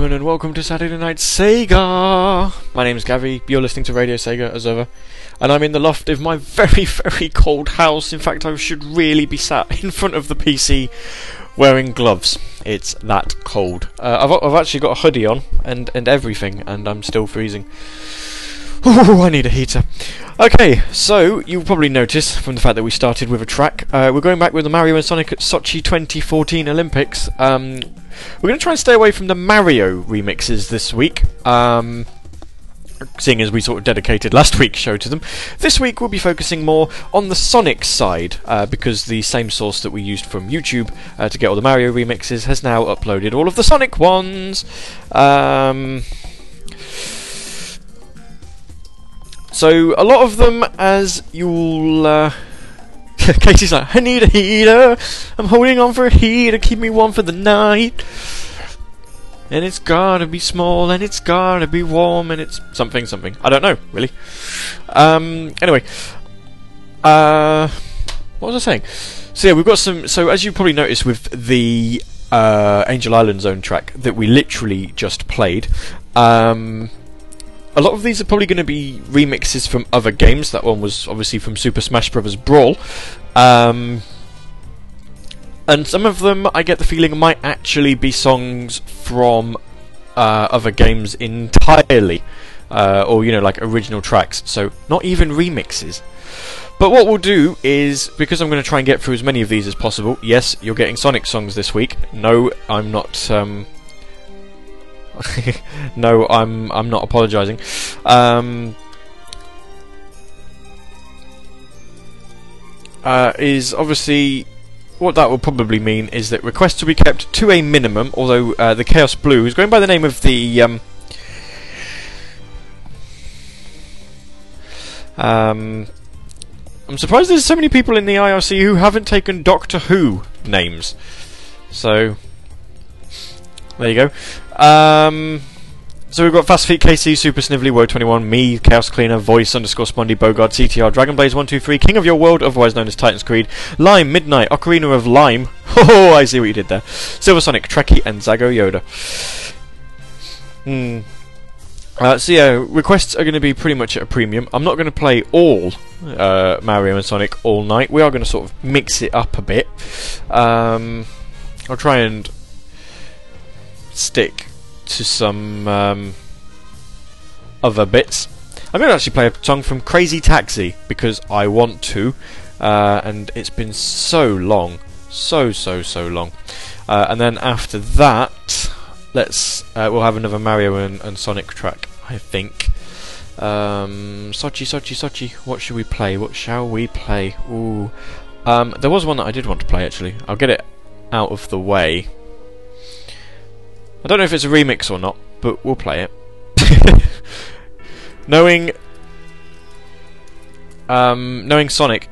gentlemen, and welcome to Saturday Night Sega. My name's Gavi. You're listening to Radio Sega as ever, and I'm in the loft of my very, very cold house. In fact, I should really be sat in front of the PC wearing gloves. It's that cold. Uh, I've I've actually got a hoodie on and and everything, and I'm still freezing. Oh, I need a heater. Okay, so you'll probably notice from the fact that we started with a track, uh, we're going back with the Mario and Sonic at Sochi 2014 Olympics. Um, we're going to try and stay away from the Mario remixes this week. Um, seeing as we sort of dedicated last week's show to them. This week we'll be focusing more on the Sonic side, uh, because the same source that we used from YouTube uh, to get all the Mario remixes has now uploaded all of the Sonic ones. Um, so a lot of them, as you'll. Uh, Casey's like, I need a heater. I'm holding on for a heater. Keep me warm for the night. And it's gotta be small, and it's gotta be warm, and it's something, something. I don't know, really. Um, anyway, uh, what was I saying? So yeah, we've got some. So as you probably noticed with the uh, Angel Island Zone track that we literally just played, um, a lot of these are probably going to be remixes from other games. That one was obviously from Super Smash Bros. Brawl. Um, and some of them, I get the feeling, might actually be songs from uh, other games entirely. Uh, or, you know, like original tracks. So, not even remixes. But what we'll do is, because I'm going to try and get through as many of these as possible, yes, you're getting Sonic songs this week. No, I'm not. Um, no, I'm I'm not apologising. Um, uh, is obviously what that will probably mean is that requests will be kept to a minimum. Although uh, the Chaos Blue is going by the name of the um, um, I'm surprised there's so many people in the IRC who haven't taken Doctor Who names. So there you go. Um, so we've got Fast Feet KC, Super Snively, Woe21, me, Chaos Cleaner, Voice underscore Spondy, Bogard, CTR, Dragonblaze123, King of Your World, otherwise known as Titan's Creed, Lime, Midnight, Ocarina of Lime. Oh, I see what you did there. Silver Sonic, Trekkie, and Zago Yoda. Hmm. Uh, so yeah, requests are going to be pretty much at a premium. I'm not going to play all uh, Mario and Sonic all night. We are going to sort of mix it up a bit. Um, I'll try and stick to some um, other bits. I'm going to actually play a song from Crazy Taxi because I want to, uh, and it's been so long, so so so long. Uh, and then after that, let's uh, we'll have another Mario and, and Sonic track, I think. Um, Sochi, Sochi, Sochi. What should we play? What shall we play? Ooh, um, there was one that I did want to play actually. I'll get it out of the way. I don't know if it's a remix or not, but we'll play it. knowing, um, knowing Sonic,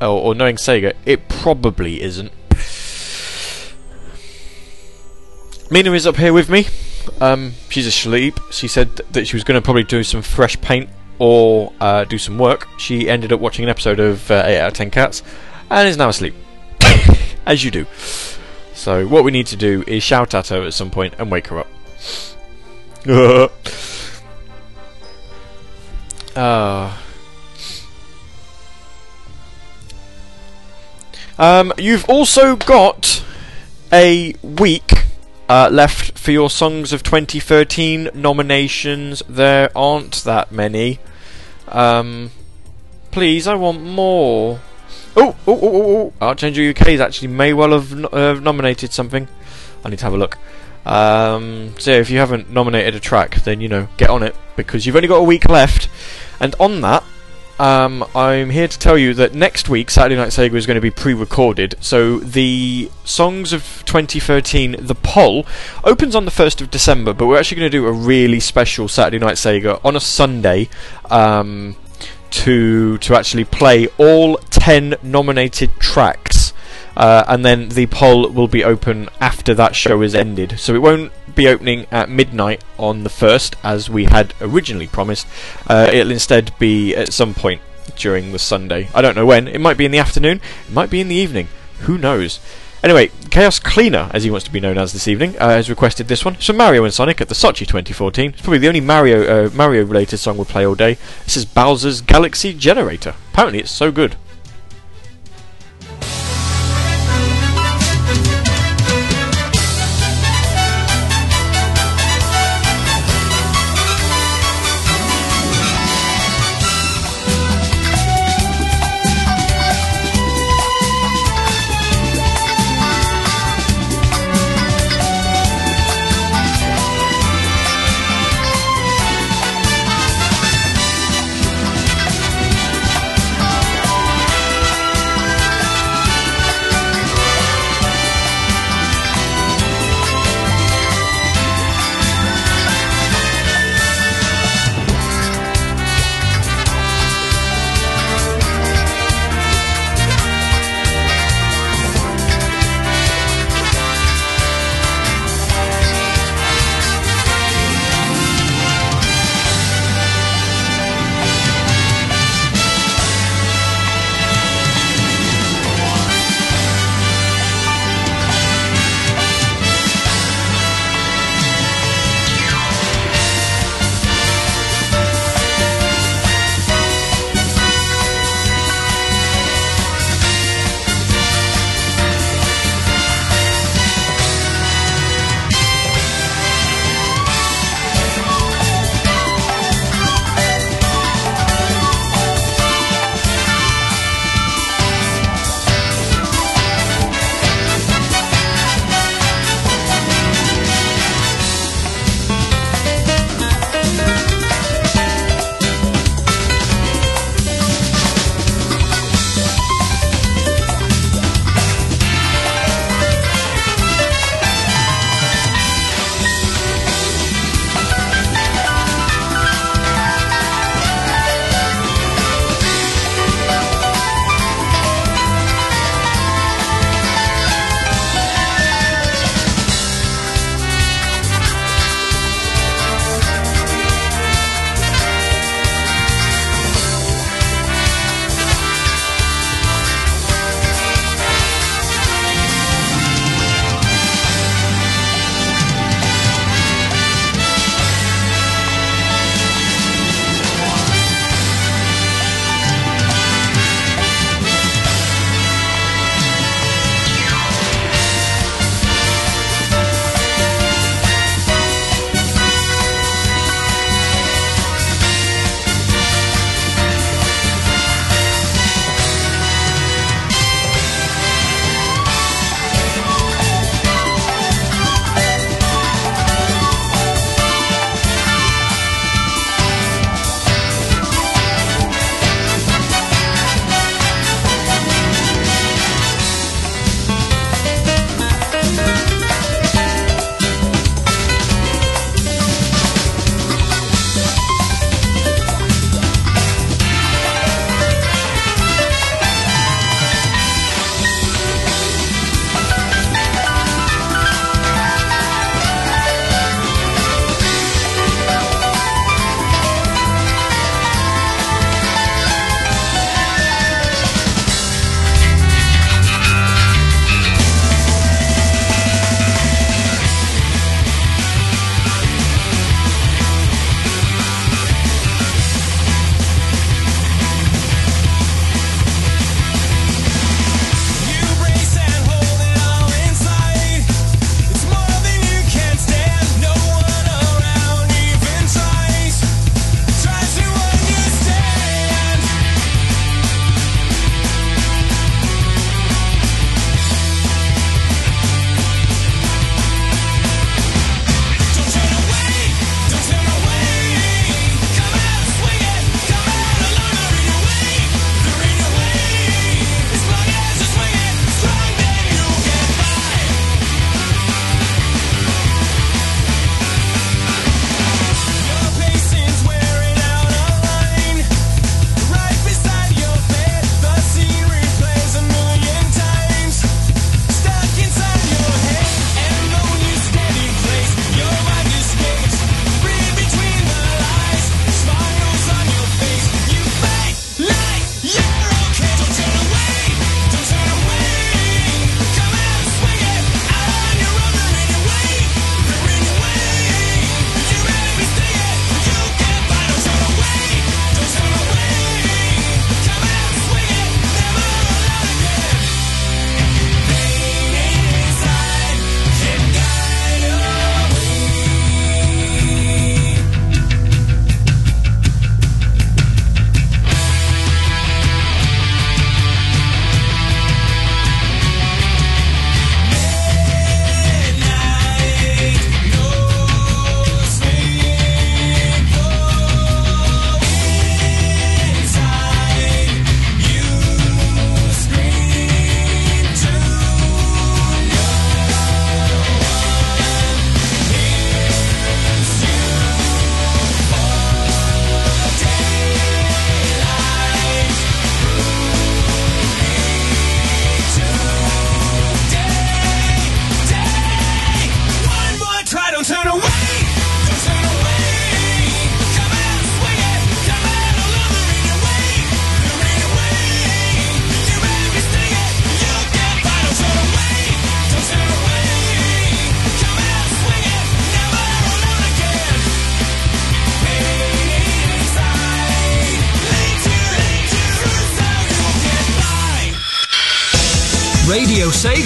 or, or knowing Sega, it probably isn't. Mina is up here with me. Um, she's asleep. She said that she was going to probably do some fresh paint or uh, do some work. She ended up watching an episode of uh, 8 out of 10 Cats and is now asleep. As you do. So what we need to do is shout at her at some point and wake her up. uh. Um, you've also got a week uh, left for your Songs of 2013 nominations. There aren't that many. Um, please, I want more. Oh, oh, oh, oh, oh. Archangel UK is actually may well have uh, nominated something. I need to have a look. Um, so yeah, if you haven't nominated a track, then you know get on it because you've only got a week left. And on that, um, I'm here to tell you that next week Saturday Night Sega is going to be pre-recorded. So the songs of 2013, the poll opens on the 1st of December, but we're actually going to do a really special Saturday Night Sega on a Sunday. Um, to to actually play all 10 nominated tracks uh, and then the poll will be open after that show is ended. So it won't be opening at midnight on the 1st as we had originally promised. Uh, it'll instead be at some point during the Sunday. I don't know when. It might be in the afternoon. It might be in the evening. Who knows Anyway, Chaos Cleaner, as he wants to be known as this evening, uh, has requested this one. So Mario and Sonic at the Sochi 2014. It's probably the only Mario uh, Mario related song we'll play all day. This is Bowser's Galaxy Generator. Apparently, it's so good.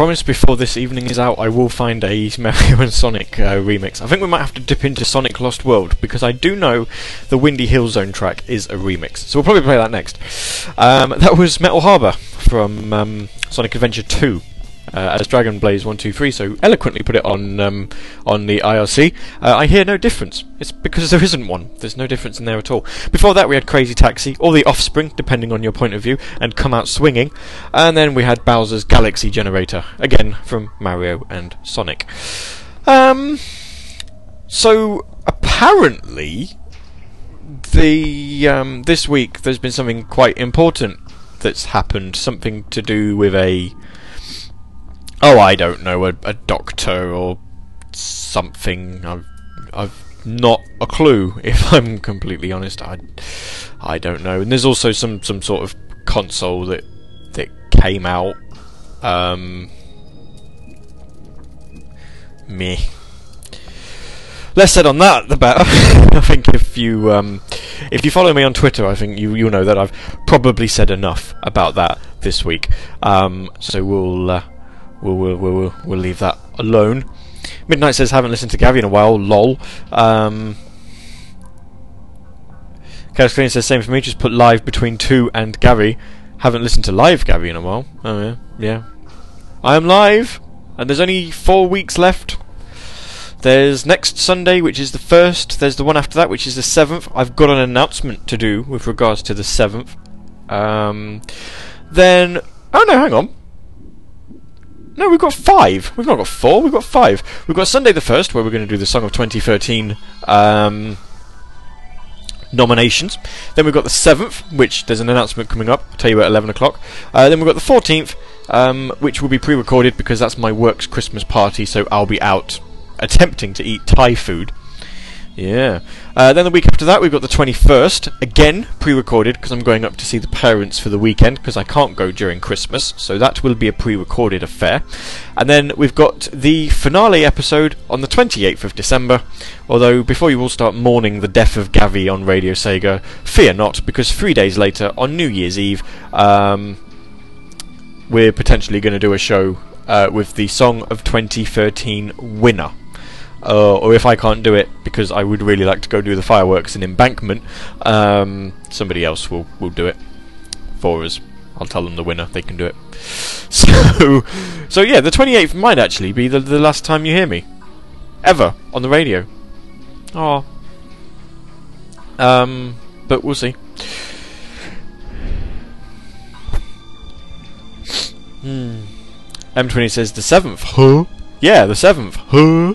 Promise before this evening is out, I will find a Mario and Sonic uh, remix. I think we might have to dip into Sonic Lost World because I do know the Windy Hill Zone track is a remix. So we'll probably play that next. Um, that was Metal Harbor from um, Sonic Adventure 2 uh, as Dragon Blaze one two three so eloquently put it on um, on the IRC. Uh, I hear no difference. It's because there isn't one. There's no difference in there at all. Before that, we had Crazy Taxi or the Offspring, depending on your point of view, and Come Out Swinging, and then we had Bowser's Galaxy Generator again from Mario and Sonic. Um, so apparently. The um, this week there's been something quite important that's happened. Something to do with a oh, I don't know, a, a doctor or something. I've, I've not a clue, if I'm completely honest. I, I don't know. And there's also some, some sort of console that that came out. Um, me. Less said on that, the better. I think if you um, if you follow me on Twitter, I think you you'll know that I've probably said enough about that this week. Um, so we'll uh, we'll, we'll, we'll, we'll leave that alone. Midnight says, haven't listened to Gavi in a while, lol. Um, Chaos Clean says, same for me, just put live between 2 and Gary. Haven't listened to live Gary in a while. Oh, yeah. Yeah. I am live, and there's only four weeks left. There's next Sunday, which is the 1st. There's the one after that, which is the 7th. I've got an announcement to do with regards to the 7th. Um, then. Oh no, hang on. No, we've got five. We've not got four. We've got five. We've got Sunday the first, where we're going to do the Song of 2013 um, nominations. Then we've got the seventh, which there's an announcement coming up. I'll tell you at 11 o'clock. Uh, then we've got the 14th, um, which will be pre-recorded because that's my work's Christmas party, so I'll be out attempting to eat Thai food. Yeah. Uh, then the week after that, we've got the 21st, again pre recorded because I'm going up to see the parents for the weekend because I can't go during Christmas, so that will be a pre recorded affair. And then we've got the finale episode on the 28th of December. Although, before you all start mourning the death of Gavi on Radio Sega, fear not, because three days later, on New Year's Eve, um, we're potentially going to do a show uh, with the Song of 2013 winner uh, or if I can't do it because I would really like to go do the fireworks in Embankment, um, somebody else will, will do it for us. I'll tell them the winner; they can do it. So, so yeah, the 28th might actually be the, the last time you hear me ever on the radio. Oh, um, but we'll see. Hmm. M20 says the seventh. Huh? Yeah, the seventh. Huh?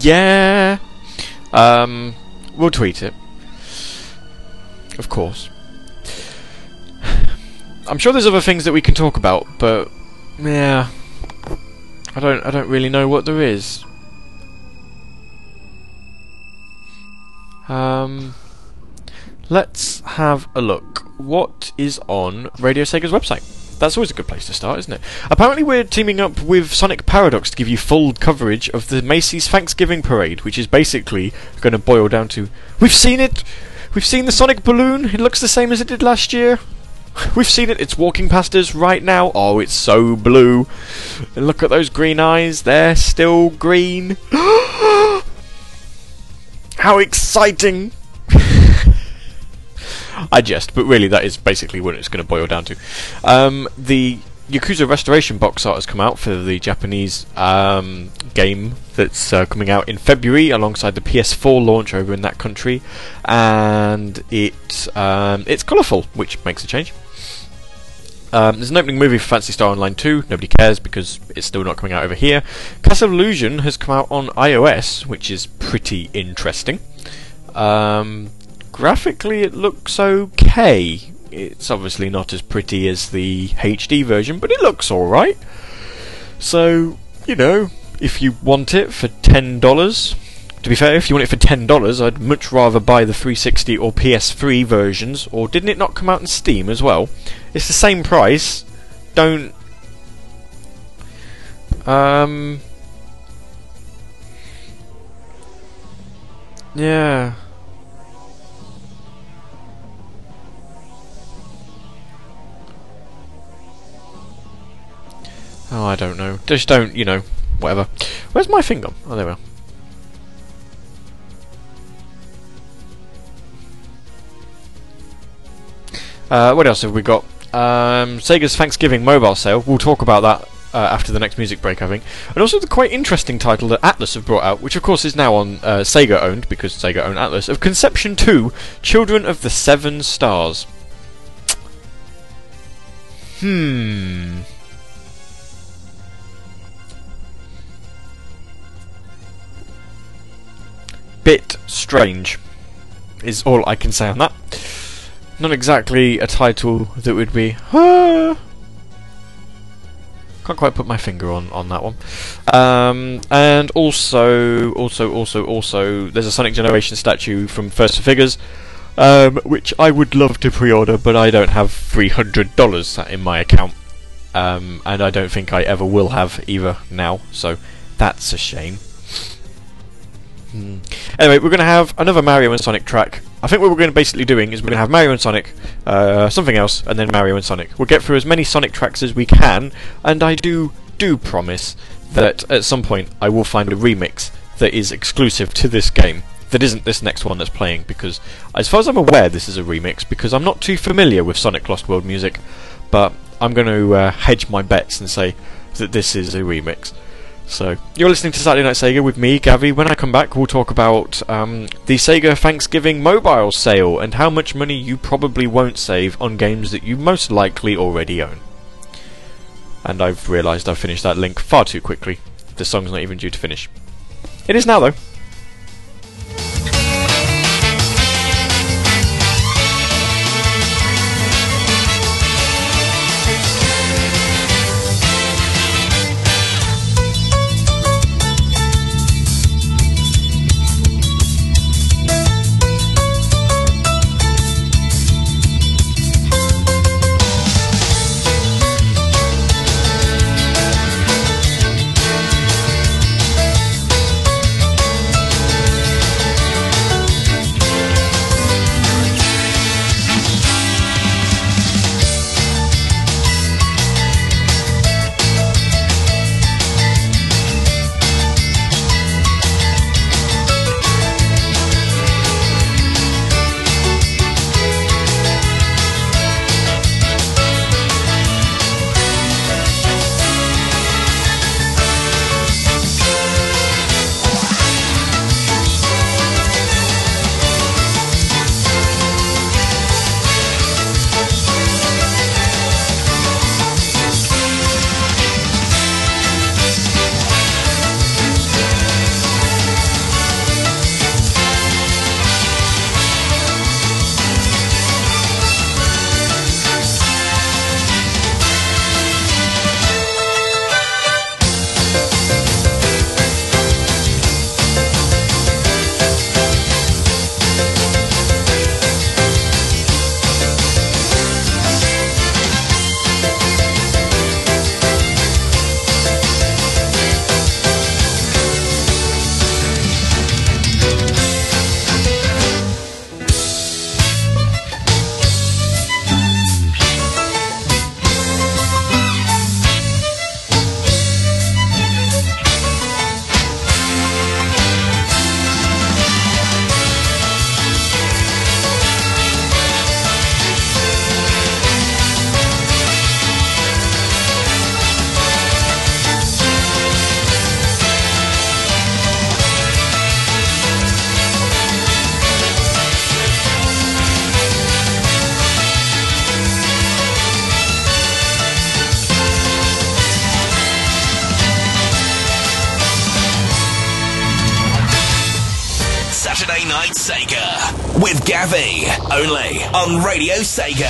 Yeah. Um, we'll tweet it. Of course. I'm sure there's other things that we can talk about, but yeah, I don't. I don't really know what there is. Um, let's have a look. What is on Radio Sega's website? That's always a good place to start, isn't it? Apparently, we're teaming up with Sonic Paradox to give you full coverage of the Macy's Thanksgiving Parade, which is basically going to boil down to We've seen it! We've seen the Sonic balloon! It looks the same as it did last year! We've seen it, it's walking past us right now. Oh, it's so blue. And look at those green eyes, they're still green. How exciting! I jest, but really that is basically what it's going to boil down to. Um, the Yakuza Restoration box art has come out for the Japanese um, game that's uh, coming out in February alongside the PS4 launch over in that country, and it um, it's colourful, which makes a change. Um, there's an opening movie for Phantasy Star Online 2. Nobody cares because it's still not coming out over here. Castle Illusion has come out on iOS, which is pretty interesting. Um, graphically it looks okay. It's obviously not as pretty as the HD version, but it looks alright. So, you know, if you want it for $10, to be fair, if you want it for $10, I'd much rather buy the 360 or PS3 versions, or didn't it not come out in Steam as well? It's the same price. Don't. Um. Yeah. Oh, I don't know. Just don't, you know, whatever. Where's my finger? Oh, there we are. Uh, what else have we got? Um, Sega's Thanksgiving mobile sale. We'll talk about that uh, after the next music break, I think. And also the quite interesting title that Atlus have brought out, which of course is now on uh, Sega owned, because Sega own Atlus, of Conception 2 Children of the Seven Stars. Hmm. Bit strange, is all I can say on that. Not exactly a title that would be. Ah, can't quite put my finger on on that one. Um, and also, also, also, also, there's a Sonic Generation statue from First Figures, um, which I would love to pre-order, but I don't have three hundred dollars in my account, um, and I don't think I ever will have either now. So that's a shame. Hmm. Anyway, we're going to have another Mario and Sonic track. I think what we're going to basically doing is we're going to have Mario and Sonic, uh, something else, and then Mario and Sonic. We'll get through as many Sonic tracks as we can, and I do do promise that at some point I will find a remix that is exclusive to this game. That isn't this next one that's playing, because as far as I'm aware, this is a remix, because I'm not too familiar with Sonic Lost World music, but I'm going to uh, hedge my bets and say that this is a remix. So, you're listening to Saturday Night Sega with me, Gavi. When I come back, we'll talk about um, the Sega Thanksgiving mobile sale and how much money you probably won't save on games that you most likely already own. And I've realised I've finished that link far too quickly. The song's not even due to finish. It is now, though. Sega.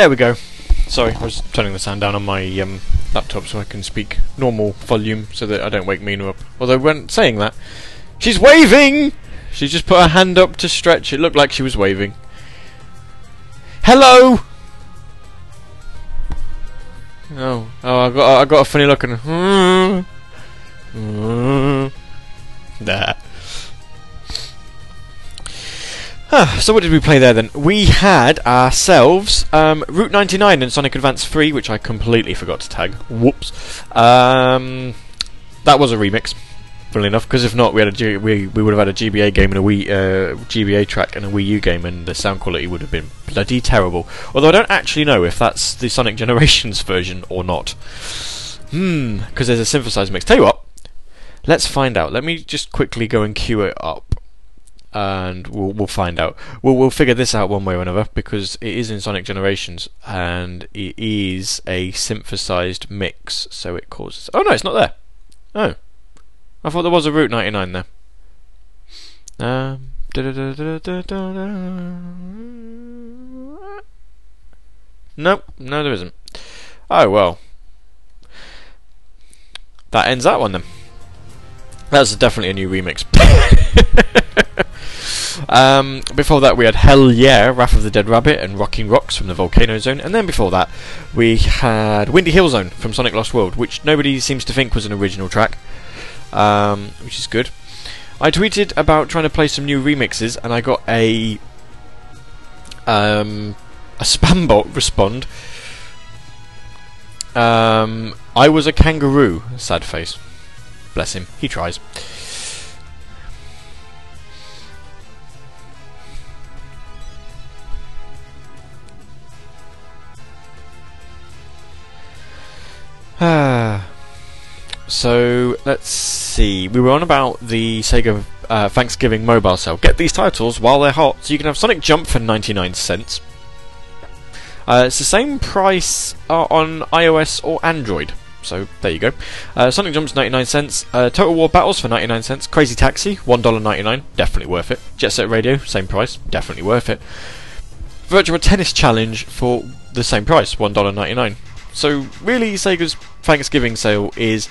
There we go. Sorry, I was turning the sound down on my um, laptop so I can speak normal volume so that I don't wake Mina up. Although when saying that, she's waving. She just put her hand up to stretch. It looked like she was waving. Hello. Oh, oh, I got I got a funny look and. That. So what did we play there then? We had ourselves um, Route 99 and Sonic Advance 3, which I completely forgot to tag. Whoops. Um, that was a remix, funnily enough, because if not, we had a G- we we would have had a GBA game and a Wii uh, GBA track and a Wii U game, and the sound quality would have been bloody terrible. Although I don't actually know if that's the Sonic Generations version or not. Hmm, because there's a synthesized mix. Tell you what, let's find out. Let me just quickly go and queue it up and we'll we'll find out. We'll we'll figure this out one way or another because it is in Sonic Generations and it is a synthesized mix, so it causes. Oh no, it's not there. Oh, I thought there was a Route 99 there. Um. Nope, no, there isn't. Oh well. That ends that one then. That's definitely a new remix. Um, before that, we had Hell Yeah, Wrath of the Dead Rabbit, and Rocking Rocks from the Volcano Zone. And then before that, we had Windy Hill Zone from Sonic Lost World, which nobody seems to think was an original track, um, which is good. I tweeted about trying to play some new remixes, and I got a um, a spam bot respond. Um, I was a kangaroo. Sad face. Bless him. He tries. so let's see. We were on about the Sega uh, Thanksgiving mobile sale. Get these titles while they're hot. So you can have Sonic Jump for 99 cents. Uh, it's the same price uh, on iOS or Android. So there you go. Uh, Sonic Jump's 99 cents. Uh, Total War Battles for 99 cents. Crazy Taxi, $1.99. Definitely worth it. Jet Set Radio, same price. Definitely worth it. Virtua Tennis Challenge for the same price, $1.99. So really, Sega's Thanksgiving sale is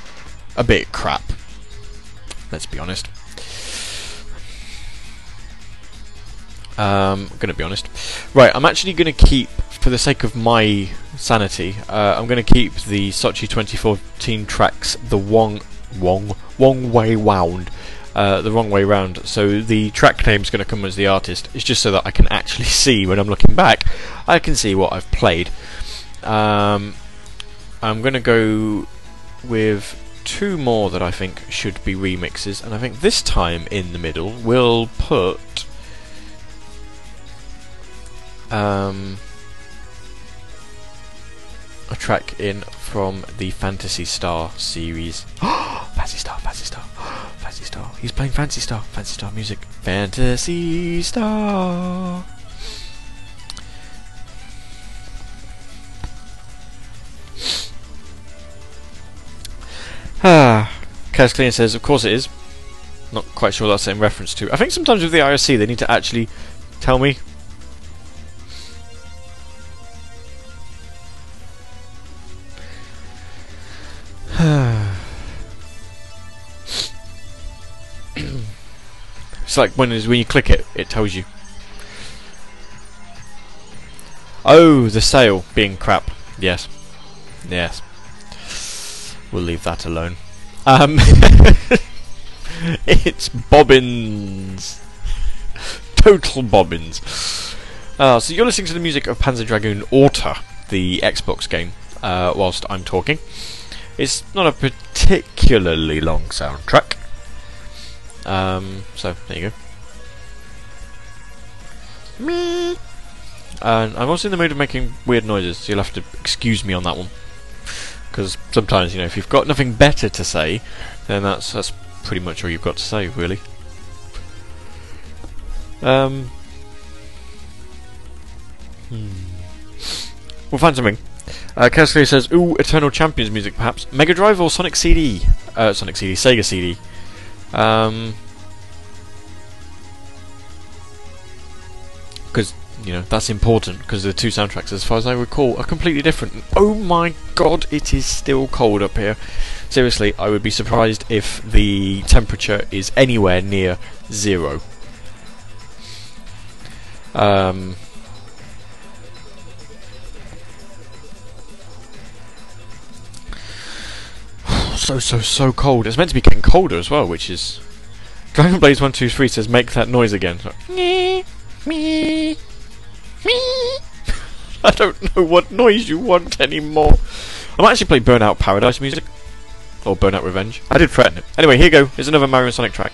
a bit crap. Let's be honest. Um, I'm gonna be honest. Right, I'm actually gonna keep, for the sake of my sanity, uh, I'm gonna keep the Sochi 2014 tracks the Wong Wong Wong Way Wound. Uh, the wrong way round. So the track name's going to come as the artist. It's just so that I can actually see when I'm looking back. I can see what I've played. Um, I'm going to go with two more that I think should be remixes, and I think this time in the middle we'll put um, a track in from the Phantasy Star series. Fancy Star, Fancy Star, Fancy Star. He's playing Fancy Star, Fancy Star music. Phantasy Star. Ah, Chaos Clean says, of course it is. Not quite sure that's in reference to. I think sometimes with the IRC they need to actually tell me. it's like when when you click it, it tells you. Oh, the sale being crap. Yes. Yes. We'll leave that alone. Um, it's bobbins. Total bobbins. Uh, so you're listening to the music of Panzer Dragoon Orta, the Xbox game, uh, whilst I'm talking. It's not a particularly long soundtrack. Um, so, there you go. Me. And I'm also in the mood of making weird noises, so you'll have to excuse me on that one because sometimes you know if you've got nothing better to say, then that's that's pretty much all you've got to say, really. Um, hmm. We'll find something. Uh, Kesley says, "Ooh, Eternal Champions music, perhaps Mega Drive or Sonic CD? Uh, Sonic CD, Sega CD. Um, you know that's important because the two soundtracks, as far as I recall, are completely different. Oh my god, it is still cold up here. Seriously, I would be surprised if the temperature is anywhere near zero. Um, so so so cold. It's meant to be getting colder as well, which is Dragon Blaze one two three says make that noise again. So, me. I don't know what noise you want anymore. I might actually play Burnout Paradise music or Burnout Revenge. I did threaten it. Anyway, here you go. Here's another Mario Sonic track.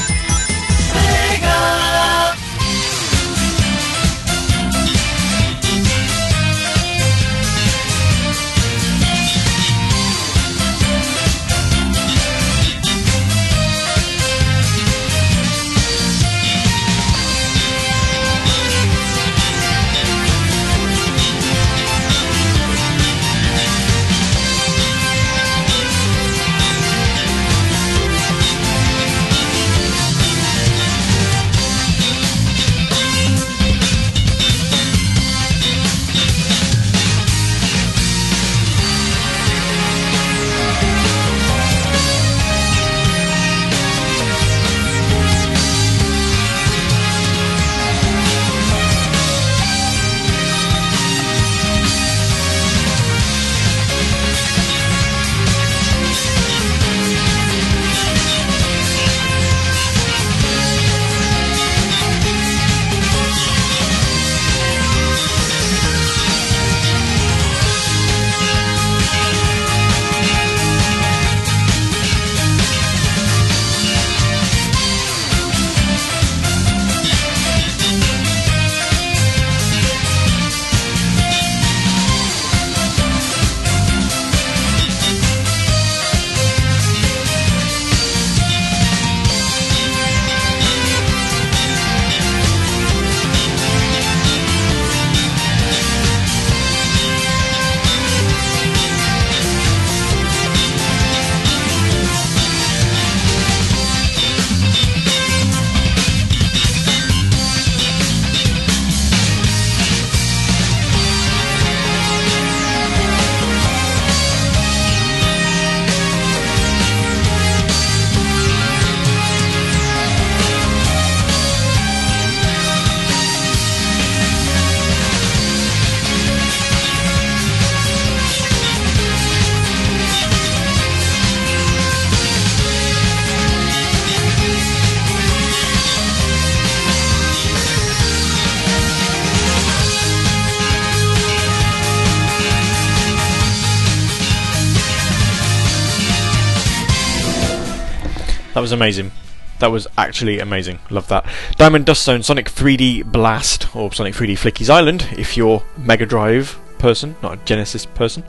That was amazing. That was actually amazing. Love that. Diamond Dust Zone, Sonic 3D Blast, or Sonic 3D Flicky's Island, if you're Mega Drive person, not a Genesis person.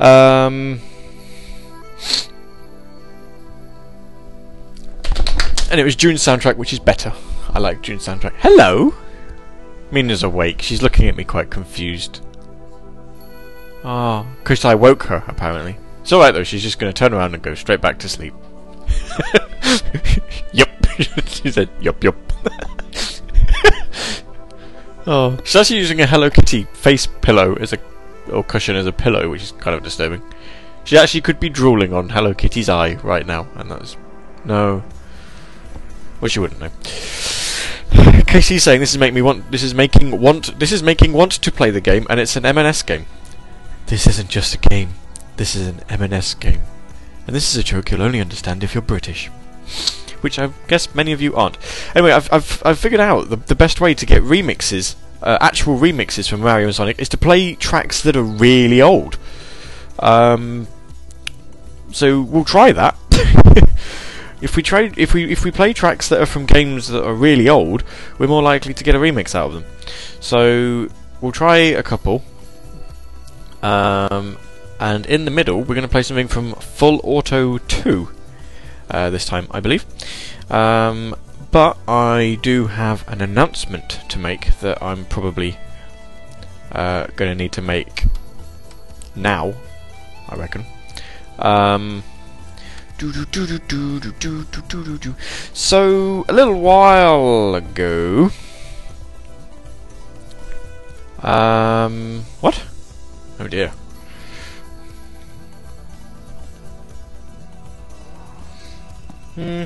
Um, and it was Jun's soundtrack, which is better. I like Jun's soundtrack. Hello! Mina's awake. She's looking at me quite confused. Oh, because I woke her, apparently. It's alright though, she's just going to turn around and go straight back to sleep. yup. she said, yup, yup. oh, she's actually using a Hello Kitty face pillow as a or cushion as a pillow, which is kind of disturbing. She actually could be drooling on Hello Kitty's eye right now, and that's no. Well, she wouldn't know. Casey's saying this is make me want. This is making want. This is making want to play the game, and it's an M&S game. This isn't just a game. This is an M&S game. And this is a joke you'll only understand if you're British. Which I guess many of you aren't. Anyway, I've, I've, I've figured out the, the best way to get remixes, uh, actual remixes from Mario and Sonic, is to play tracks that are really old. Um, so we'll try that. if we try, if we if we play tracks that are from games that are really old, we're more likely to get a remix out of them. So we'll try a couple. Um, and in the middle, we're going to play something from Full Auto 2 uh, this time, I believe. Um, but I do have an announcement to make that I'm probably uh, going to need to make now, I reckon. Um, so, a little while ago. Um, what? Oh dear. Hmm.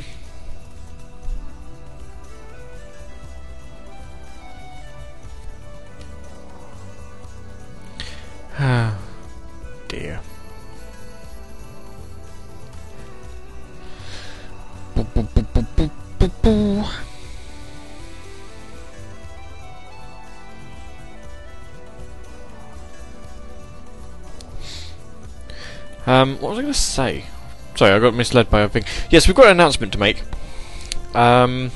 Ah, dear. Boo. Um, what was I going to say? Sorry, I got misled by a thing. Yes, we've got an announcement to make. Um,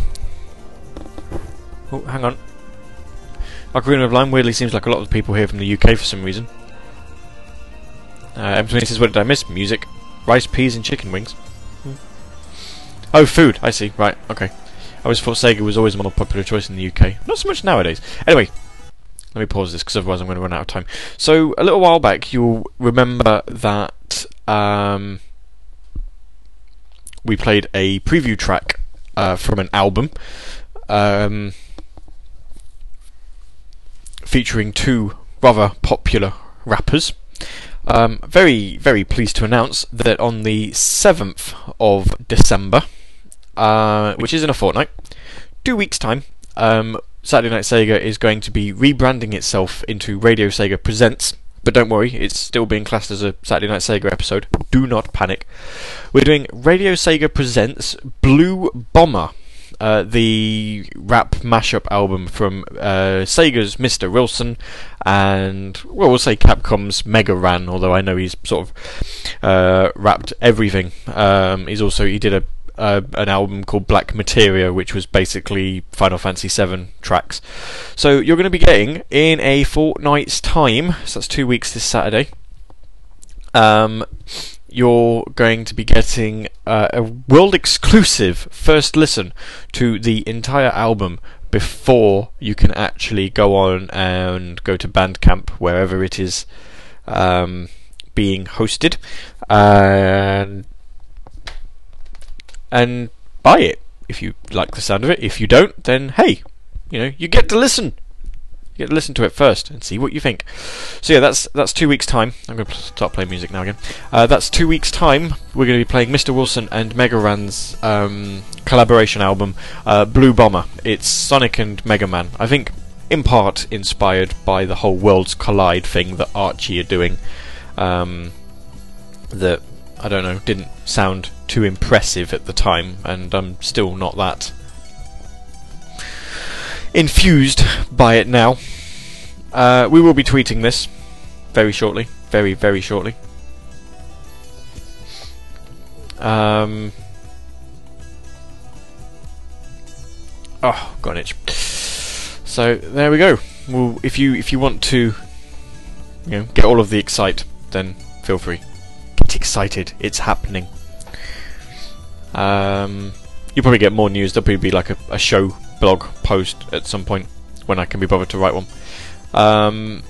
oh, hang on. Ocarina of Line weirdly seems like a lot of people here from the UK for some reason. Uh, M20 says, what did I miss? Music. Rice, peas, and chicken wings. Hmm. Oh, food. I see. Right. Okay. I always thought Sega was always a more popular choice in the UK. Not so much nowadays. Anyway, let me pause this because otherwise I'm going to run out of time. So, a little while back, you'll remember that um, we played a preview track uh, from an album um, featuring two rather popular rappers. Um, very, very pleased to announce that on the 7th of December, uh, which is in a fortnight, two weeks' time, um, Saturday Night Sega is going to be rebranding itself into Radio Sega Presents. But don't worry, it's still being classed as a Saturday Night Sega episode. Do not panic. We're doing Radio Sega Presents Blue Bomber. Uh, the rap mashup album from uh, Sega's Mr. Wilson and, well, we'll say Capcom's Mega Ran, although I know he's sort of uh, rapped everything. Um, he's also, he did a uh, an album called Black Materia, which was basically Final Fantasy VII tracks. So you're going to be getting in a fortnight's time, so that's two weeks this Saturday. Um, you're going to be getting uh, a world exclusive first listen to the entire album before you can actually go on and go to Bandcamp, wherever it is um, being hosted, and and buy it if you like the sound of it. If you don't, then hey, you know you get to listen. You get to listen to it first and see what you think. So yeah, that's that's two weeks' time. I'm going to start playing music now again. Uh, that's two weeks' time. We're going to be playing Mr. Wilson and Mega Ran's um, collaboration album, uh, Blue Bomber. It's Sonic and Mega Man. I think in part inspired by the whole Worlds Collide thing that Archie are doing. Um, that I don't know didn't sound too impressive at the time, and I'm still not that infused by it now. Uh, we will be tweeting this very shortly, very very shortly. Um, oh, got an itch. So there we go. Well, if you if you want to, you know, get all of the excite, then feel free. Excited! It's happening. Um, you'll probably get more news. There'll probably be like a, a show blog post at some point when I can be bothered to write one. Um,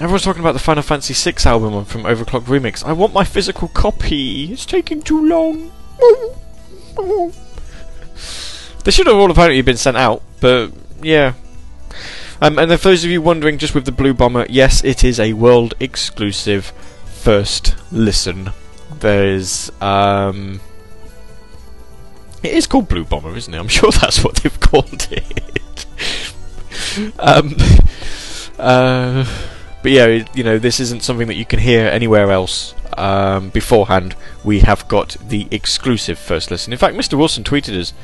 everyone's talking about the Final Fantasy VI album from OverClocked ReMix. I want my physical copy. It's taking too long. they should have all apparently been sent out, but yeah. Um, and for those of you wondering, just with the Blue Bomber, yes, it is a world exclusive first listen. There's um, it is called Blue Bomber, isn't it? I'm sure that's what they've called it. um, uh, but yeah, you know, this isn't something that you can hear anywhere else. Um, beforehand, we have got the exclusive first listen. In fact, Mr. Wilson tweeted us.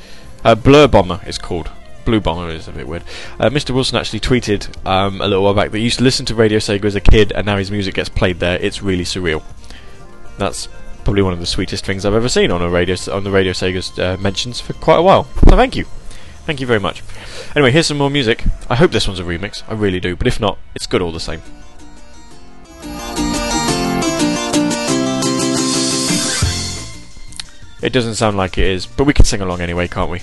Uh, Blur Bomber is called. Blue Bomber is a bit weird. Uh, Mr. Wilson actually tweeted um, a little while back that he used to listen to Radio Sega as a kid, and now his music gets played there. It's really surreal. That's probably one of the sweetest things I've ever seen on a radio on the Radio Sega's uh, mentions for quite a while. So thank you, thank you very much. Anyway, here's some more music. I hope this one's a remix. I really do, but if not, it's good all the same. It doesn't sound like it is, but we can sing along anyway, can't we?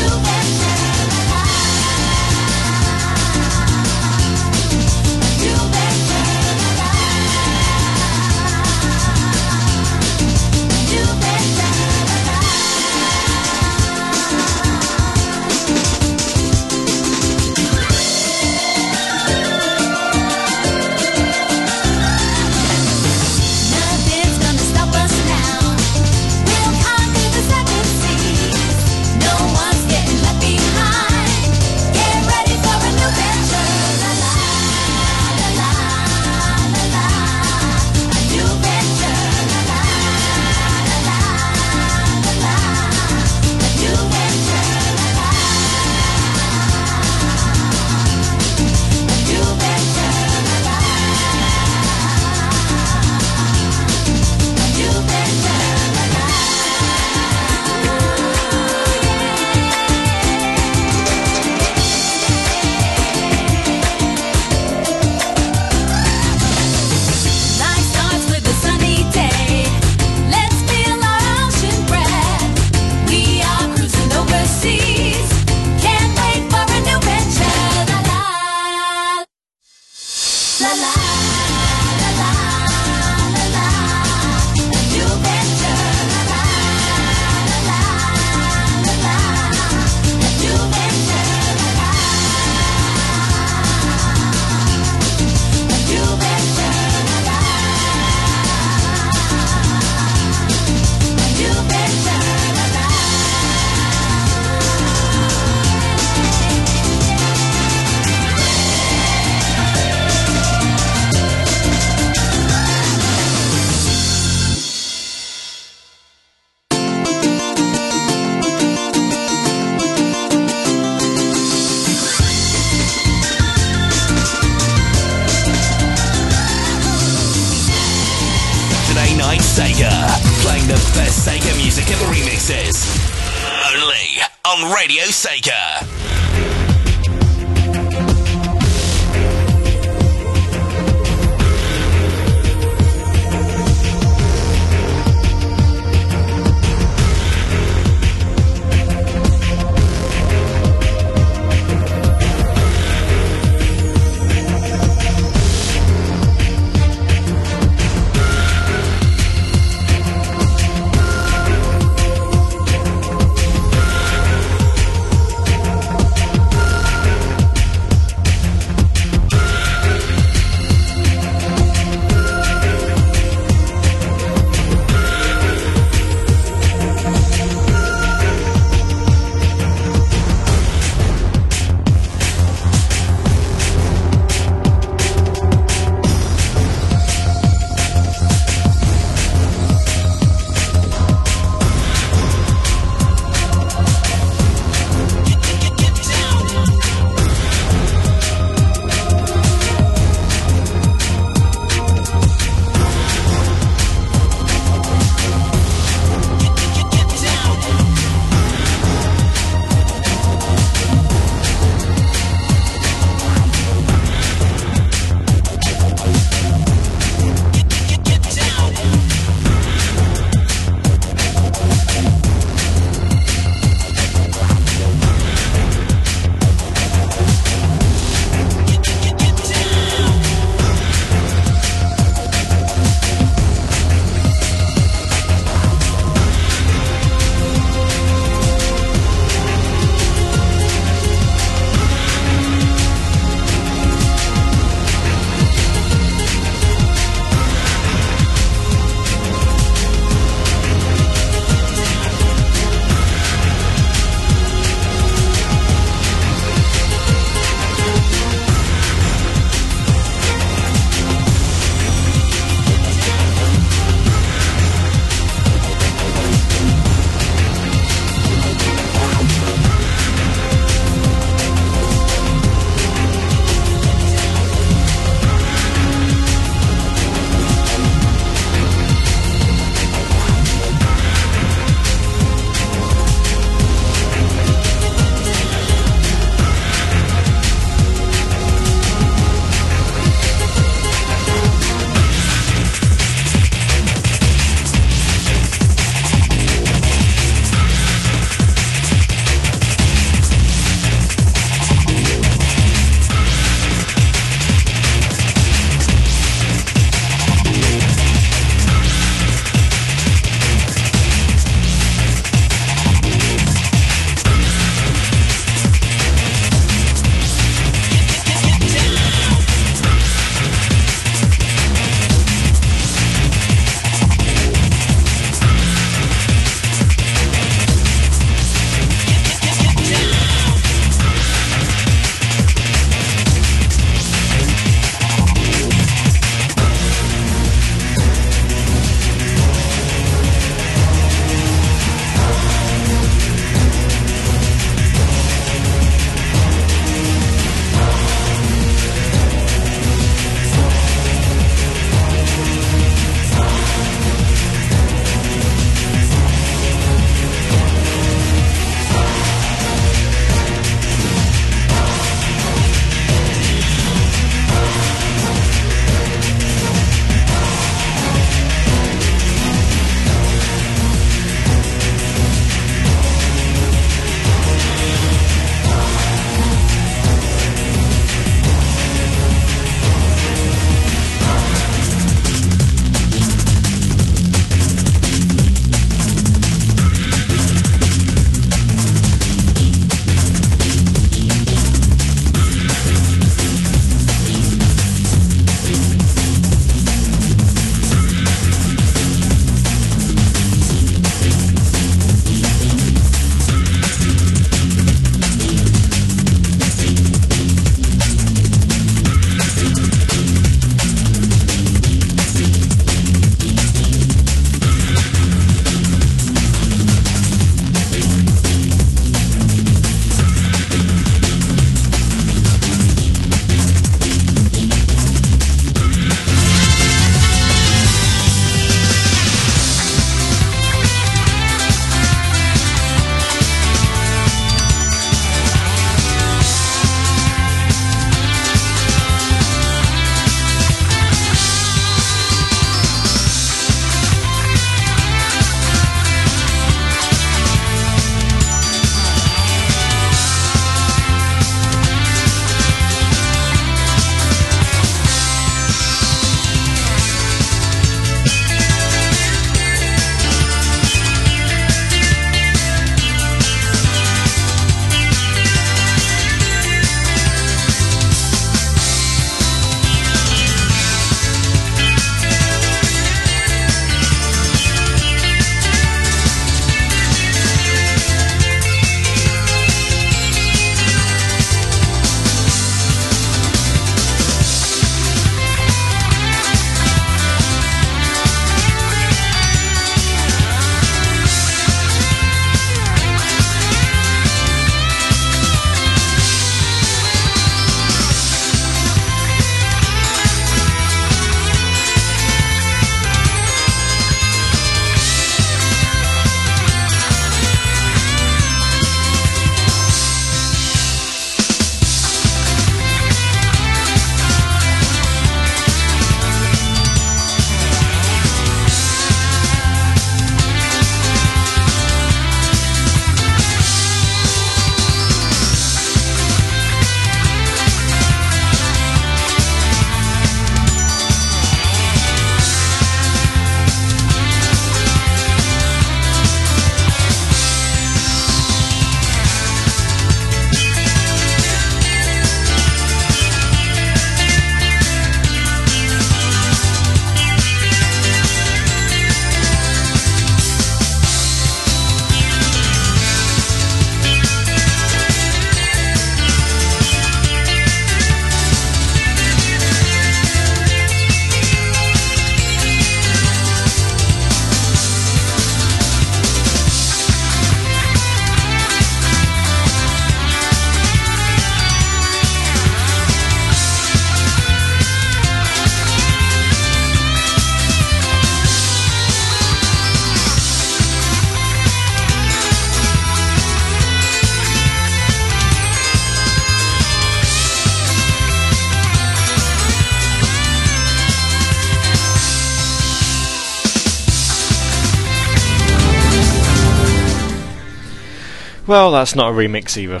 Well, that's not a remix either.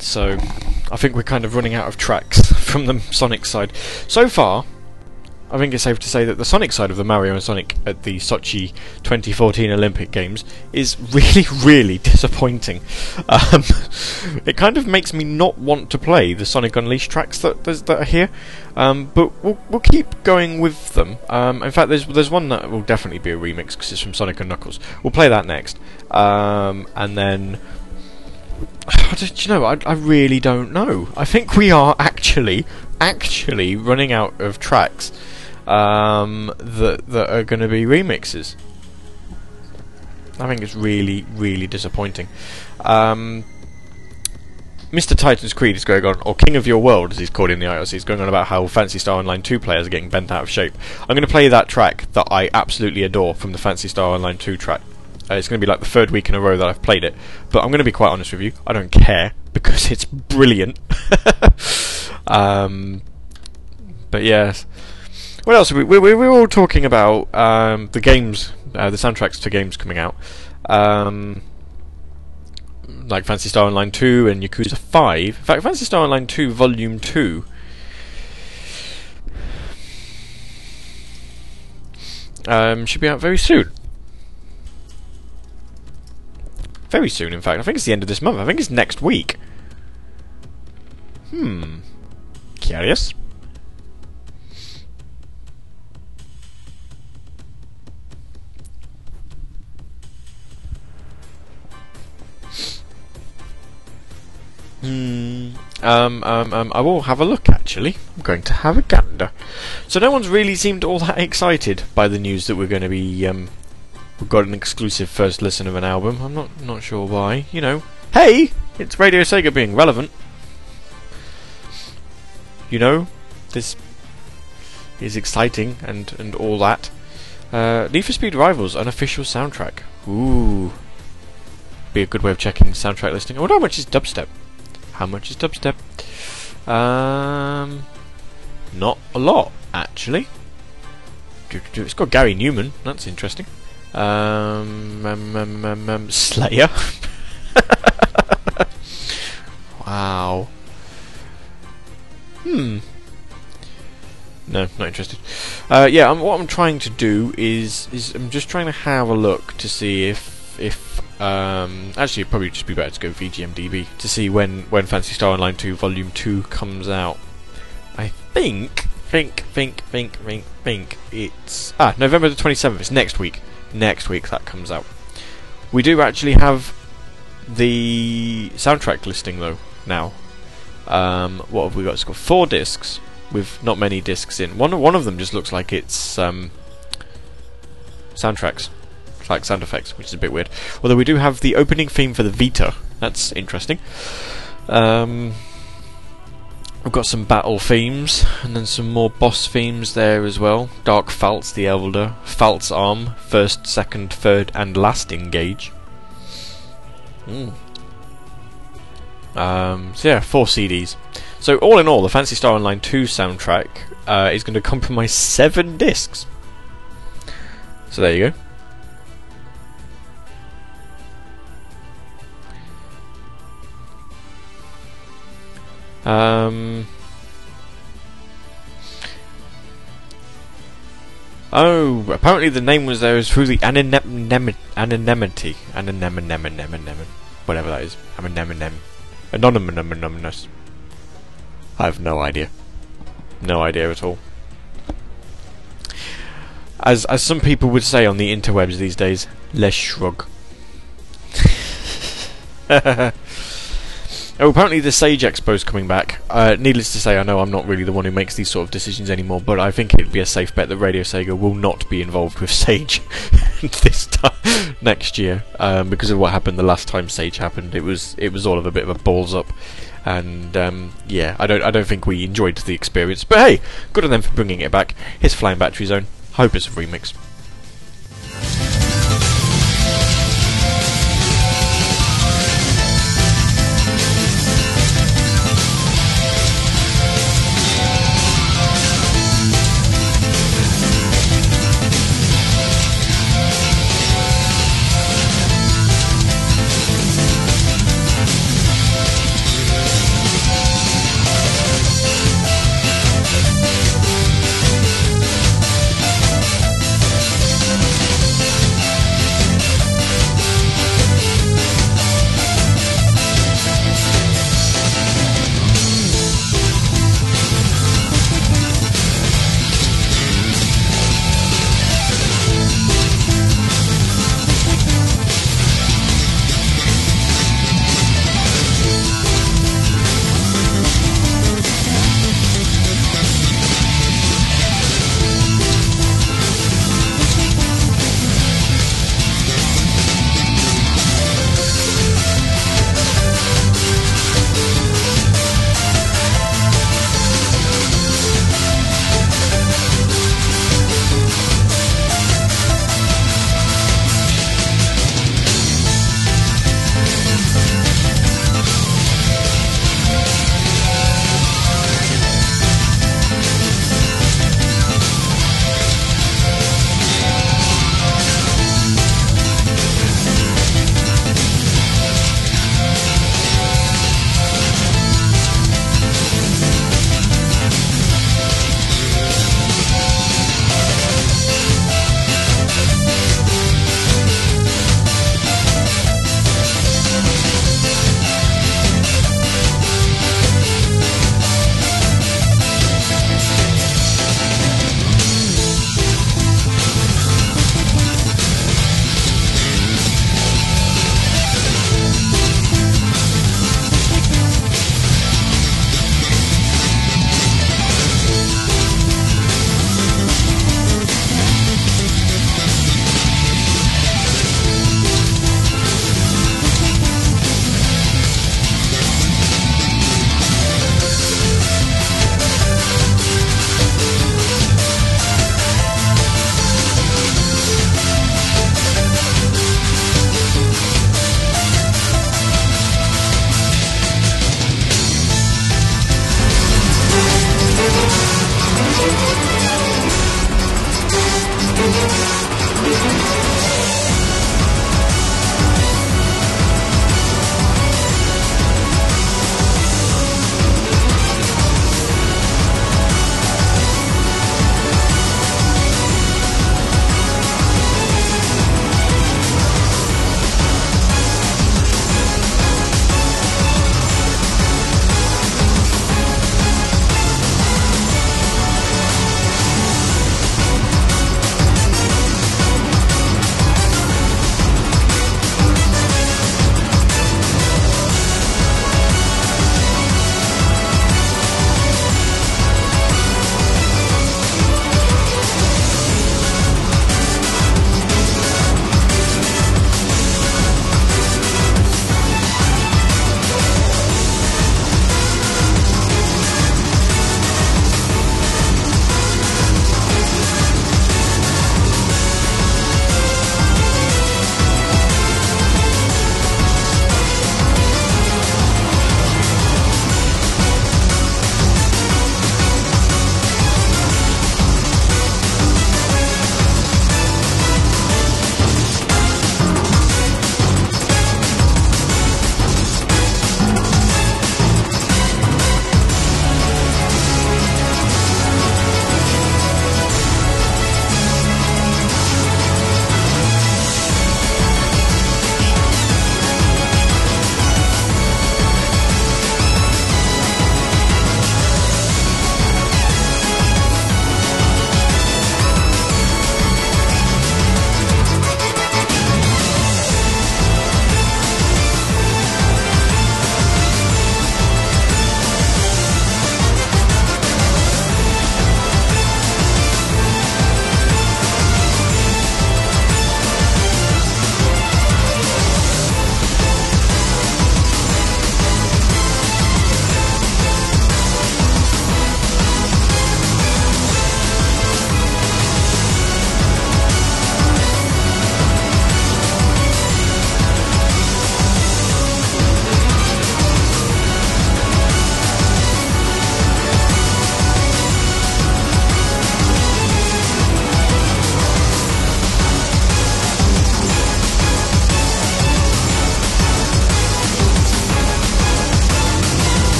So, I think we're kind of running out of tracks from the Sonic side. So far, I think it's safe to say that the Sonic side of the Mario and Sonic at the Sochi 2014 Olympic Games is really, really disappointing. Um, it kind of makes me not want to play the Sonic Unleashed tracks that that are here, um, but we'll, we'll keep going with them. Um, in fact, there's there's one that will definitely be a remix because it's from Sonic and Knuckles. We'll play that next, um, and then. Do you know? I, I really don't know. I think we are actually, actually running out of tracks um, that that are going to be remixes. I think it's really, really disappointing. Um, Mr. Titan's Creed is going on, or King of Your World, as he's called in the IRC, is going on about how Phantasy Star Online 2 players are getting bent out of shape. I'm going to play that track that I absolutely adore from the Phantasy Star Online 2 track. Uh, it's going to be like the third week in a row that I've played it, but I'm going to be quite honest with you, I don't care because it's brilliant. um, but yes, what else? We, we, we were all talking about um, the games, uh, the soundtracks to games coming out. Um, like Phantasy Star Online 2 and Yakuza 5. In fact, Phantasy Star Online 2 Volume 2 um, should be out very soon. Very soon, in fact. I think it's the end of this month. I think it's next week. Hmm. Curious. Hmm. Um, um, um, I will have a look actually. I'm going to have a gander. So no one's really seemed all that excited by the news that we're going to be um, we've got an exclusive first listen of an album. I'm not not sure why. You know, hey, it's Radio Sega being relevant. You know, this is exciting and and all that. Uh, Need for Speed Rivals unofficial soundtrack. Ooh, be a good way of checking soundtrack listing. I wonder how much is dubstep. How much is dubstep? Um, not a lot, actually. It's got Gary Numan. That's interesting. Um, um, um, Slayer. wow. Hmm. No, not interested. Uh, yeah, um, what I'm trying to do is is I'm just trying to have a look to see if if um, actually, it'd probably just be better to go VGMDB to see when, when Phantasy Star Online 2 Volume 2 comes out. I think, think, think, think, think, think it's... Ah, November the 27th. It's next week. Next week that comes out. We do actually have the soundtrack listing, though, now. Um, what have we got? It's got four discs with not many discs in. One, one of them just looks like it's um, soundtracks like sound effects, which is a bit weird. Although we do have the opening theme for the Vita. That's interesting. Um, we've got some battle themes, and then some more boss themes there as well. Dark Falz the Elder, Falz Arm, first, second, third, and last engage. Mm. Um, so yeah, four CDs. So all in all, the Phantasy Star Online 2 soundtrack uh, is going to compromise seven discs. So there you go. Um, oh, apparently the name was there through the anonymity, anonymity, anonymity, whatever that is, anonymity, anonymous. I have no idea, no idea at all. As as some people would say on the interwebs these days, let's shrug. Oh, apparently the Sage Expo is coming back. Uh, needless to say, I know I'm not really the one who makes these sort of decisions anymore, but I think it'd be a safe bet that Radio Sega will not be involved with Sage this time next year um, because of what happened the last time Sage happened. It was it was all of a bit of a balls up, and um, yeah, I don't I don't think we enjoyed the experience. But hey, good on them for bringing it back. Here's Flying Battery Zone. Hope it's a remix.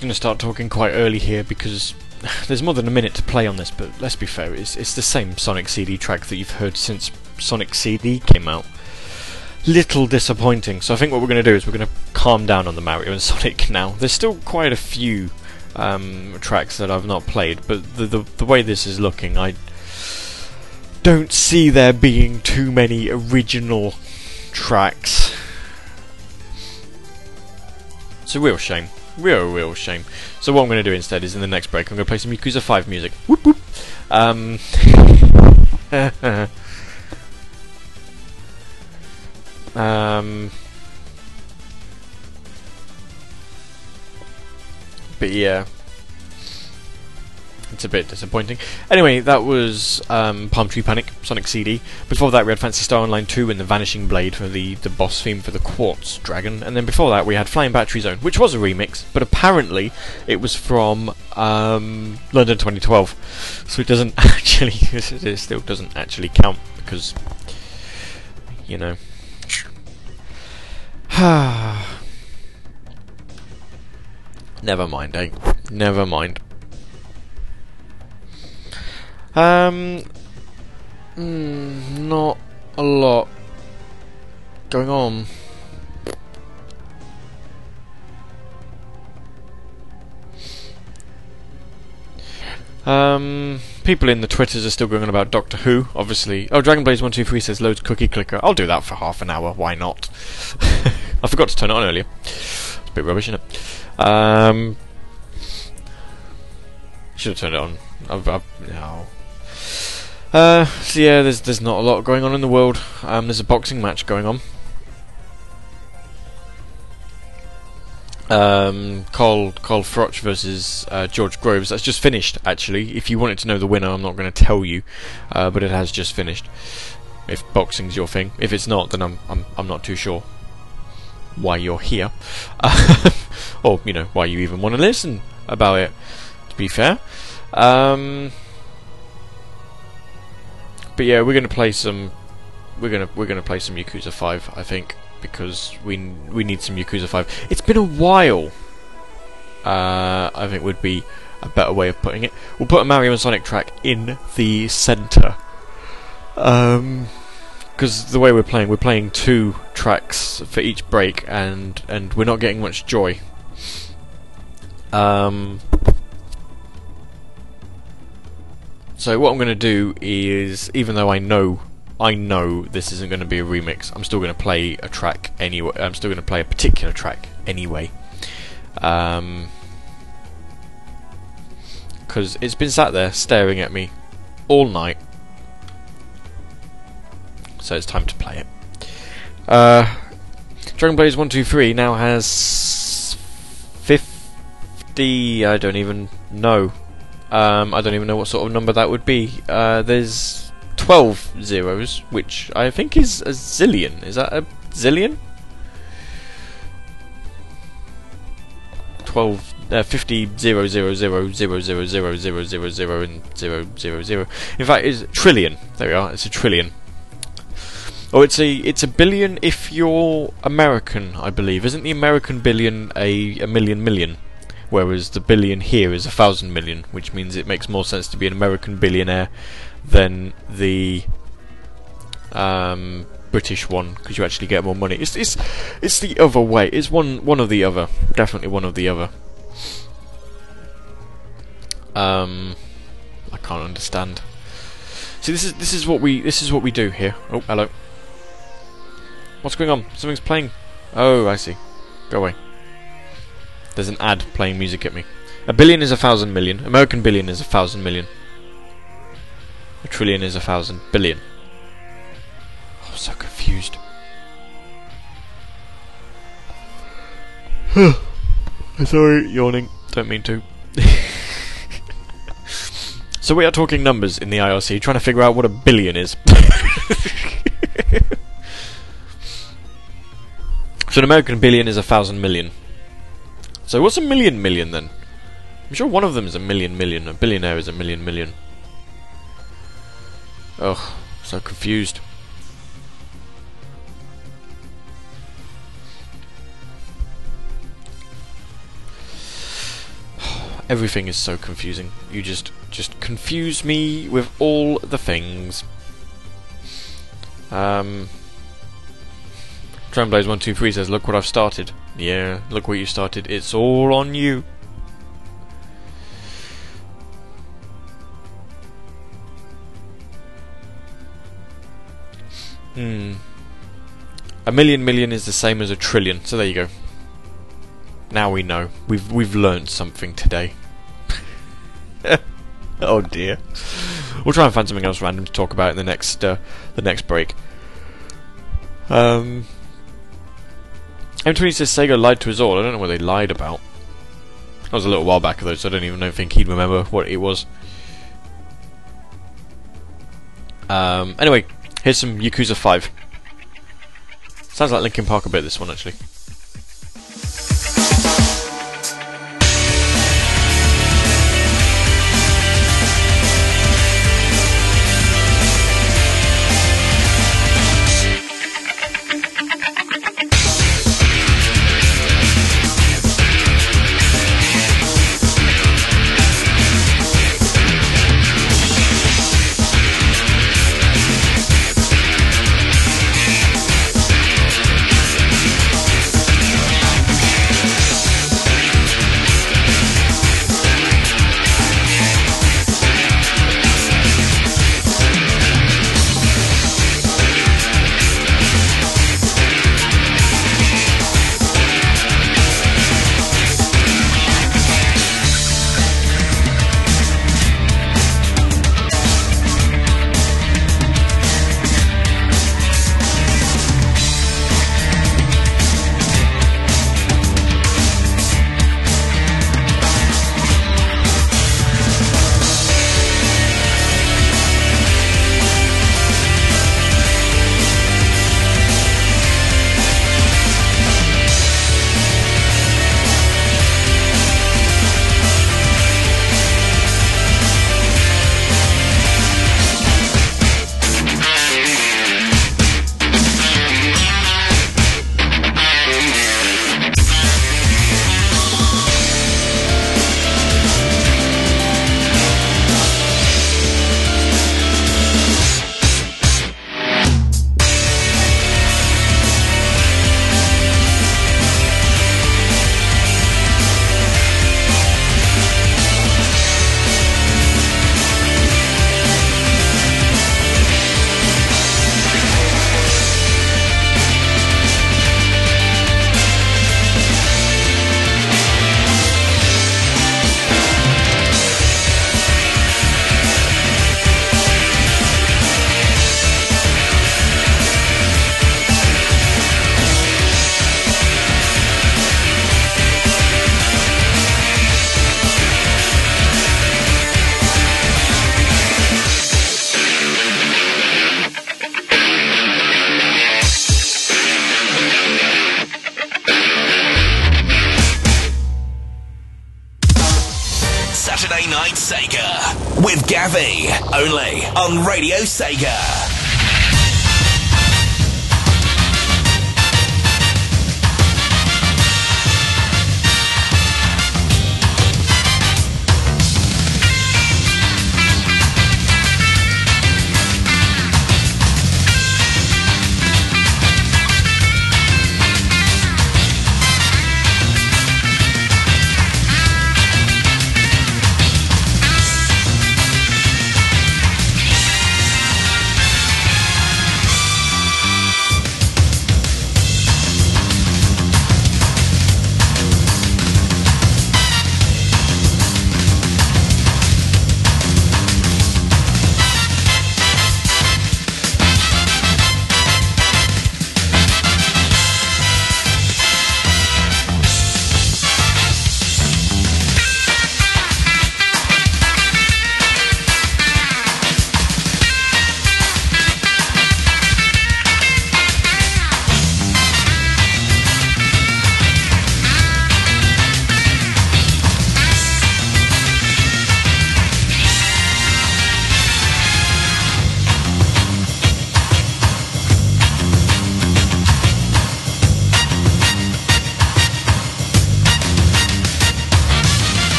Going to start talking quite early here because there's more than a minute to play on this, but let's be fair, it's, it's the same Sonic CD track that you've heard since Sonic CD came out. Little disappointing, so I think what we're going to do is we're going to calm down on the Mario and Sonic now. There's still quite a few um, tracks that I've not played, but the, the, the way this is looking, I don't see there being too many original tracks. It's a real shame. Real, real shame. So what I'm going to do instead is in the next break I'm going to play some Yakuza 5 music. Whoop whoop. Um, um, but yeah, it's a bit disappointing. Anyway, that was um, Palm Tree Panic, Sonic CD. Before that, we had Phantasy Star Online 2 and the Vanishing Blade for the, the boss theme for the Quartz Dragon. And then before that, we had Flying Battery Zone, which was a remix, but apparently it was from um, London 2012. So it doesn't actually, it still doesn't actually count because, you know. Never mind, eh? Never mind. Um, mm, not a lot going on. Um, people in the Twitters are still going on about Doctor Who, obviously. Oh, Dragon Blaze 123 says loads cookie clicker. I'll do that for half an hour, why not? I forgot to turn it on earlier. It's a bit rubbish, isn't it? Um, should have turned it on. I've, I've, no. Uh, so yeah, there's there's not a lot going on in the world. Um, there's a boxing match going on. Um, Carl Carl Froch versus uh, George Groves. That's just finished, actually. If you wanted to know the winner, I'm not going to tell you, uh, but it has just finished. If boxing's your thing, if it's not, then I'm I'm I'm not too sure why you're here, or you know why you even want to listen about it. To be fair. Um, but yeah, we're to play some we're gonna we're gonna play some Yakuza Five, I think, because we we need some Yakuza Five. It's been a while. Uh, I think would be a better way of putting it. We'll put a Mario and Sonic track in the center. Um, because the way we're playing, we're playing two tracks for each break, and and we're not getting much joy. Um. So what I'm going to do is, even though I know, I know this isn't going to be a remix, I'm still going to play a track anyway. I'm still going to play a particular track anyway. Um, because it's been sat there staring at me all night. So it's time to play it. Uh, Dragon Blaze 123 now has 50. I don't even know. Um, I don't even know what sort of number that would be. Uh, there's 12 zeros, which I think is a zillion. Is that a zillion? 12 uh, 50 0 0 0 0 0 0 0 0 0 and 0 0 0 in fact it's trillion there we are it's a trillion oh it's a it's a billion if you're American I believe isn't the American billion a, a million million whereas the billion here is a thousand million which means it makes more sense to be an American billionaire than the um, British one because you actually get more money. It's it's it's the other way. It's one one of the other. Definitely one of the other. Um, I can't understand. See, this is this is what we this is what we do here. Oh, hello. What's going on? Something's playing. Oh, I see. Go away. There's an ad playing music at me. A billion is a thousand million. American billion is a thousand million. A trillion is a thousand billion. Oh, so confused. I'm sorry, yawning. Don't mean to. so we are talking numbers in the IRC, trying to figure out what a billion is. so an American billion is a thousand million. So what's a million million then? I'm sure one of them is a million million. A billionaire is a million million. Ugh, so confused. Everything is so confusing. You just just confuse me with all the things. Um Tremblaze123 says, Look what I've started. Yeah, look what you started. It's all on you. Hmm. A million million is the same as a trillion, so there you go. Now we know. We've we've learned something today. oh dear. We'll try and find something else random to talk about in the next uh, the next break. Um, M20 says Sega lied to us all. I don't know what they lied about. That was a little while back though, so I don't even think he'd remember what it was. Um, anyway, here's some Yakuza 5. Sounds like Linkin Park a bit, this one actually.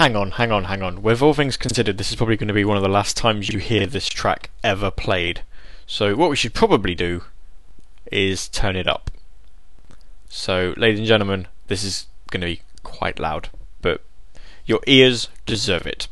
Hang on, hang on, hang on. With all things considered, this is probably going to be one of the last times you hear this track ever played. So, what we should probably do is turn it up. So, ladies and gentlemen, this is going to be quite loud, but your ears deserve it.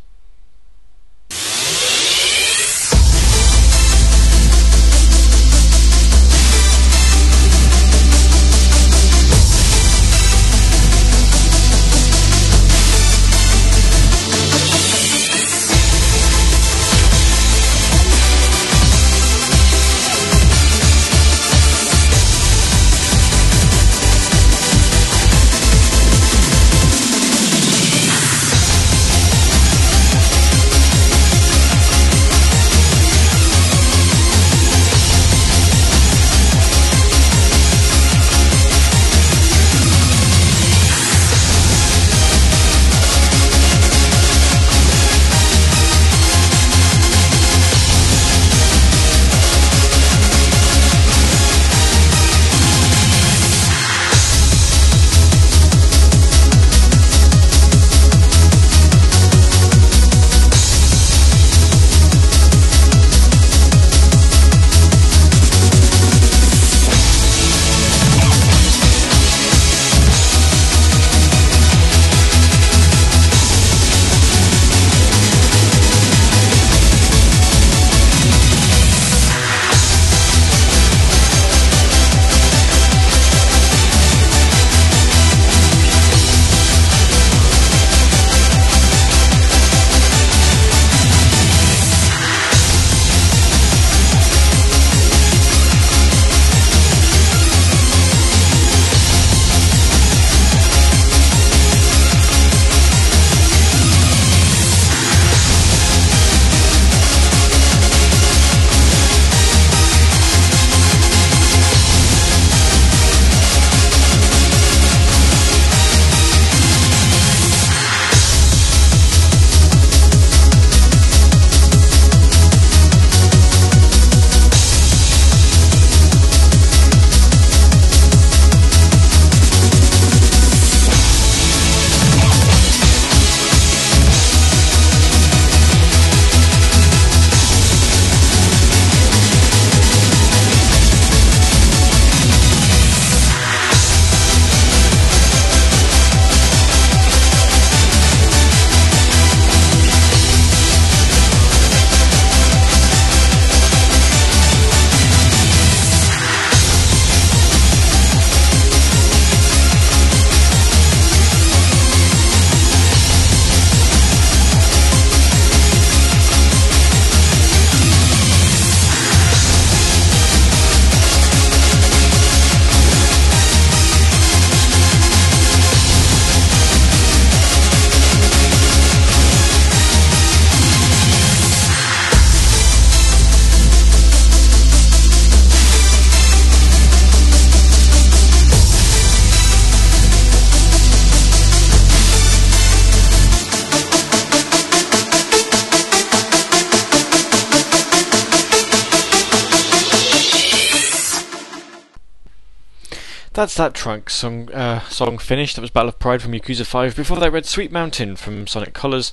That's that trunk song uh, song finished. That was Battle of Pride from Yakuza 5. Before that, read Sweet Mountain from Sonic Colors.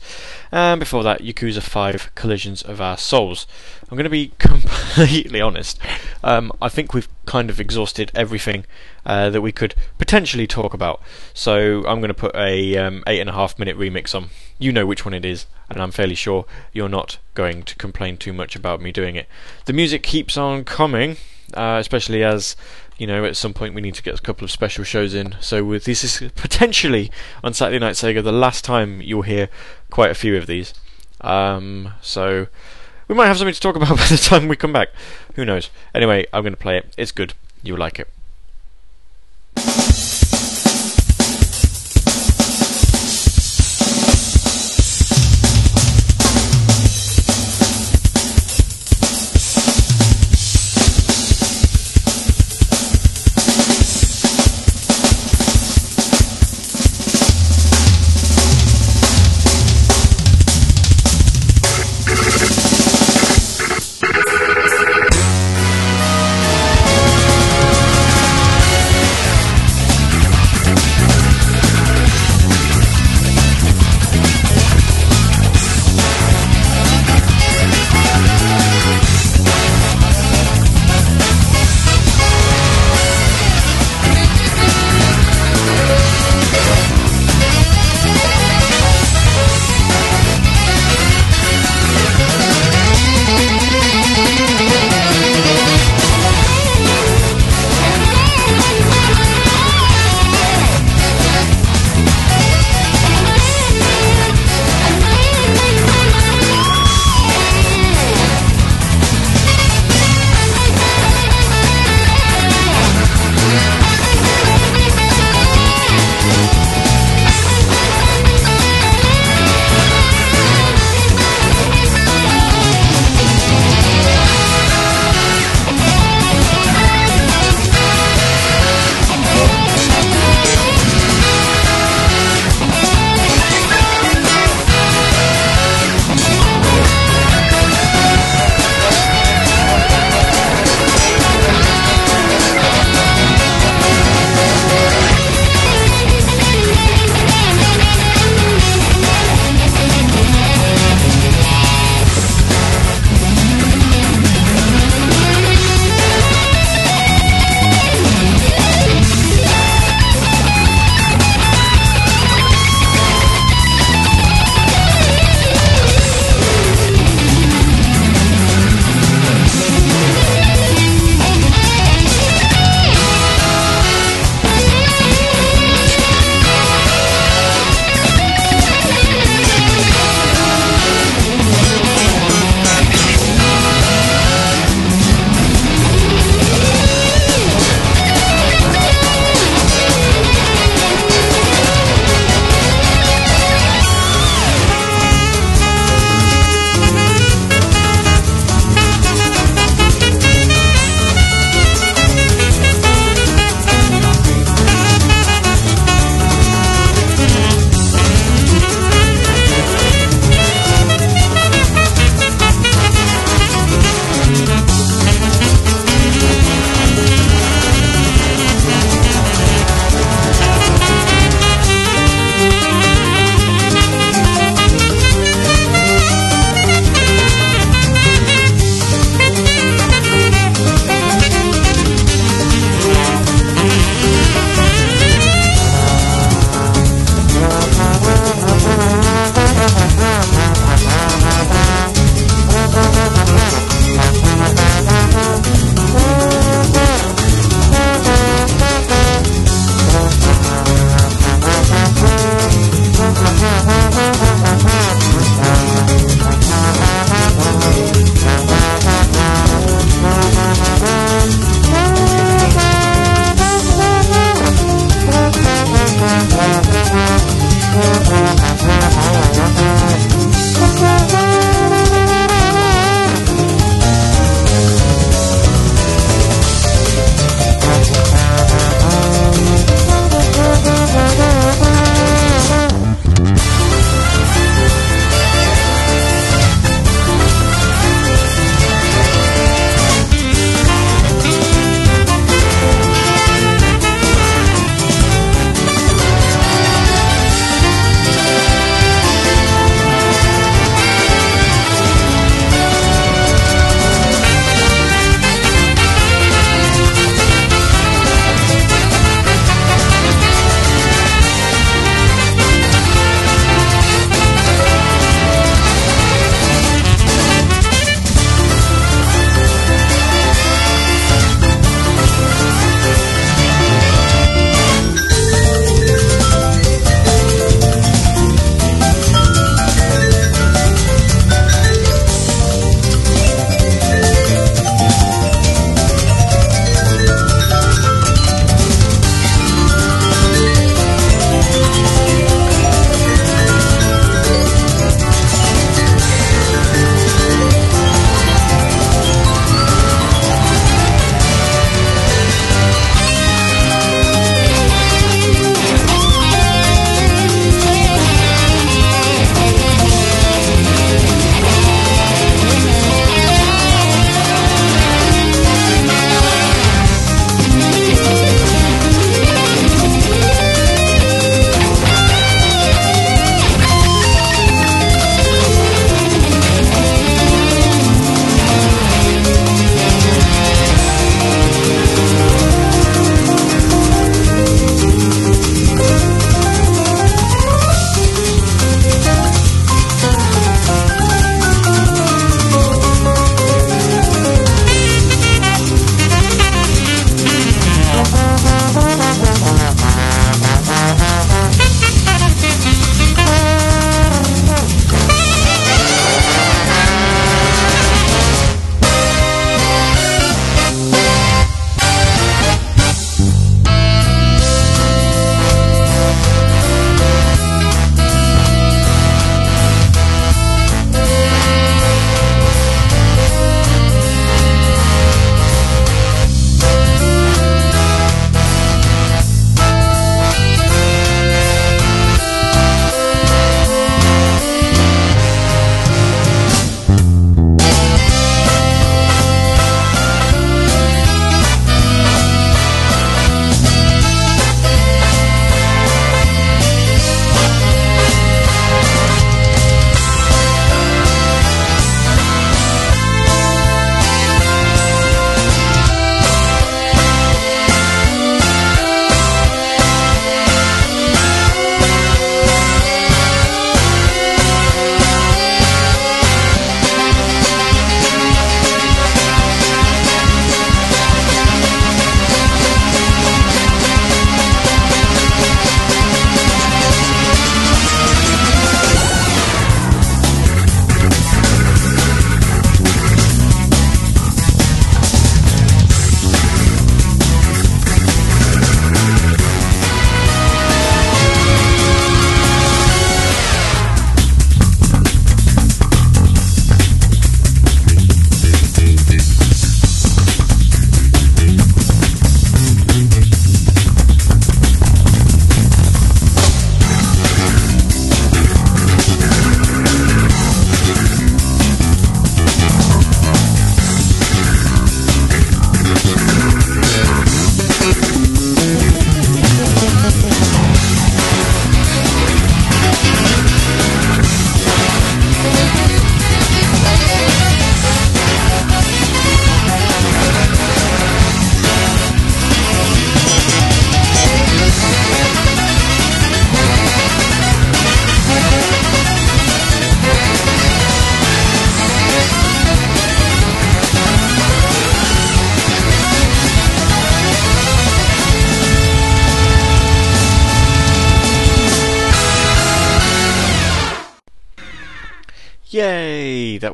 And before that, Yakuza 5 Collisions of Our Souls. I'm going to be completely honest. Um, I think we've kind of exhausted everything uh, that we could potentially talk about. So I'm going to put a um, eight and a half minute remix on. You know which one it is, and I'm fairly sure you're not going to complain too much about me doing it. The music keeps on coming, uh, especially as you know, at some point we need to get a couple of special shows in. So with this is potentially on Saturday Night Sega the last time you'll hear quite a few of these. Um, so we might have something to talk about by the time we come back. Who knows? Anyway, I'm going to play it. It's good. You'll like it.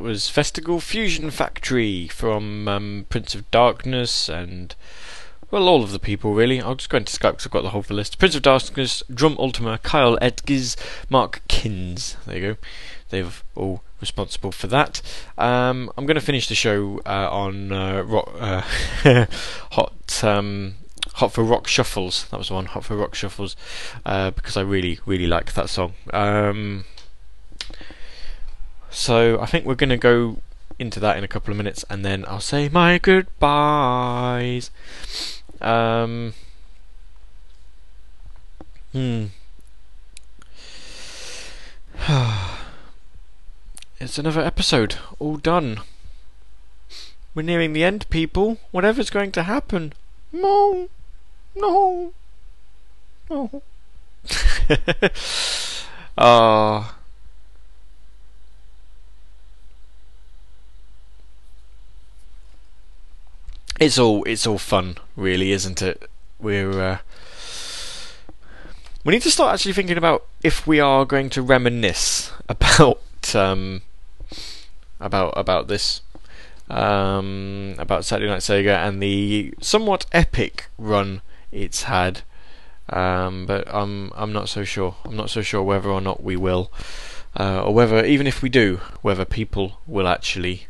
Was Festival Fusion Factory from um, Prince of Darkness and, well, all of the people really. I'll just go into Skype because I've got the whole list. Prince of Darkness, Drum Ultima, Kyle Edgers, Mark Kins. There you go. They've all responsible for that. Um, I'm going to finish the show uh, on uh, rock, uh, hot. Um, Hot for Rock Shuffles. That was one. Hot for Rock Shuffles, uh, because I really, really like that song. Um, so I think we're going to go into that in a couple of minutes, and then I'll say my goodbyes. Um, hmm. it's another episode, all done. We're nearing the end, people. Whatever's going to happen. No. No. No. Ah. It's all it's all fun, really, isn't it? We're uh, we need to start actually thinking about if we are going to reminisce about um, about about this um, about Saturday Night Sega and the somewhat epic run it's had. Um, but I'm I'm not so sure. I'm not so sure whether or not we will, uh, or whether even if we do, whether people will actually,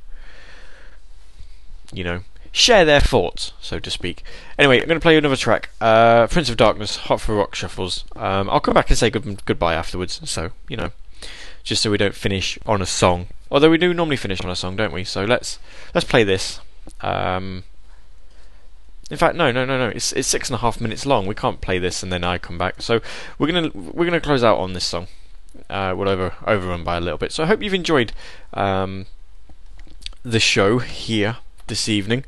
you know, share their thoughts, so to speak. Anyway, I'm going to play another track. Uh, Prince of Darkness, Hot for Rock Shuffles. Um, I'll come back and say good, goodbye afterwards, so, you know, just so we don't finish on a song. Although we do normally finish on a song, don't we? So let's let's play this. Um, in fact, no, no, no, no. It's it's six and a half minutes long. We can't play this and then I come back. So we're gonna we're gonna close out on this song. Uh, we'll over overrun by a little bit. So I hope you've enjoyed um, the show here this evening.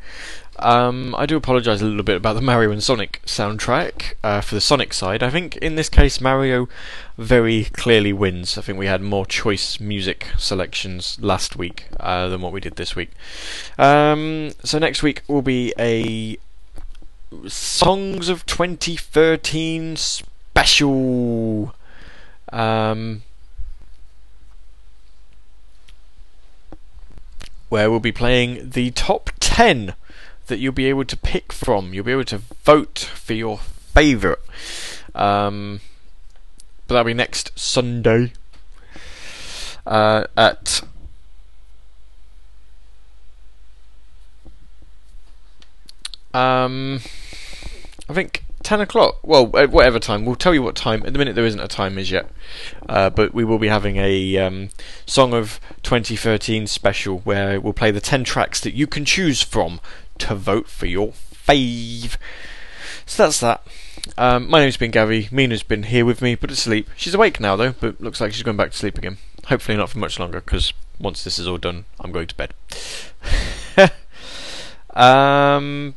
Um, I do apologise a little bit about the Mario and Sonic soundtrack uh, for the Sonic side. I think in this case Mario very clearly wins. I think we had more choice music selections last week uh, than what we did this week. Um, so next week will be a Songs of 2013 special. Um, where we'll be playing the top 10 that you'll be able to pick from. You'll be able to vote for your favourite. Um, but that'll be next Sunday uh, at um, I think 10 o'clock. Well, whatever time. We'll tell you what time. At the minute, there isn't a time as yet. Uh, but we will be having a um, Song of 2013 special where we'll play the 10 tracks that you can choose from to vote for your fave. So that's that. Um, my name's been Gavi. Mina's been here with me, but asleep. She's awake now, though, but looks like she's going back to sleep again. Hopefully, not for much longer, because once this is all done, I'm going to bed. um.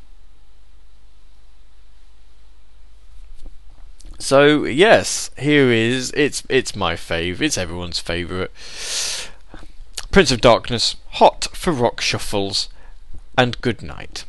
So yes, here is it's it's my fave. It's everyone's favourite. Prince of Darkness, hot for rock shuffles, and good night.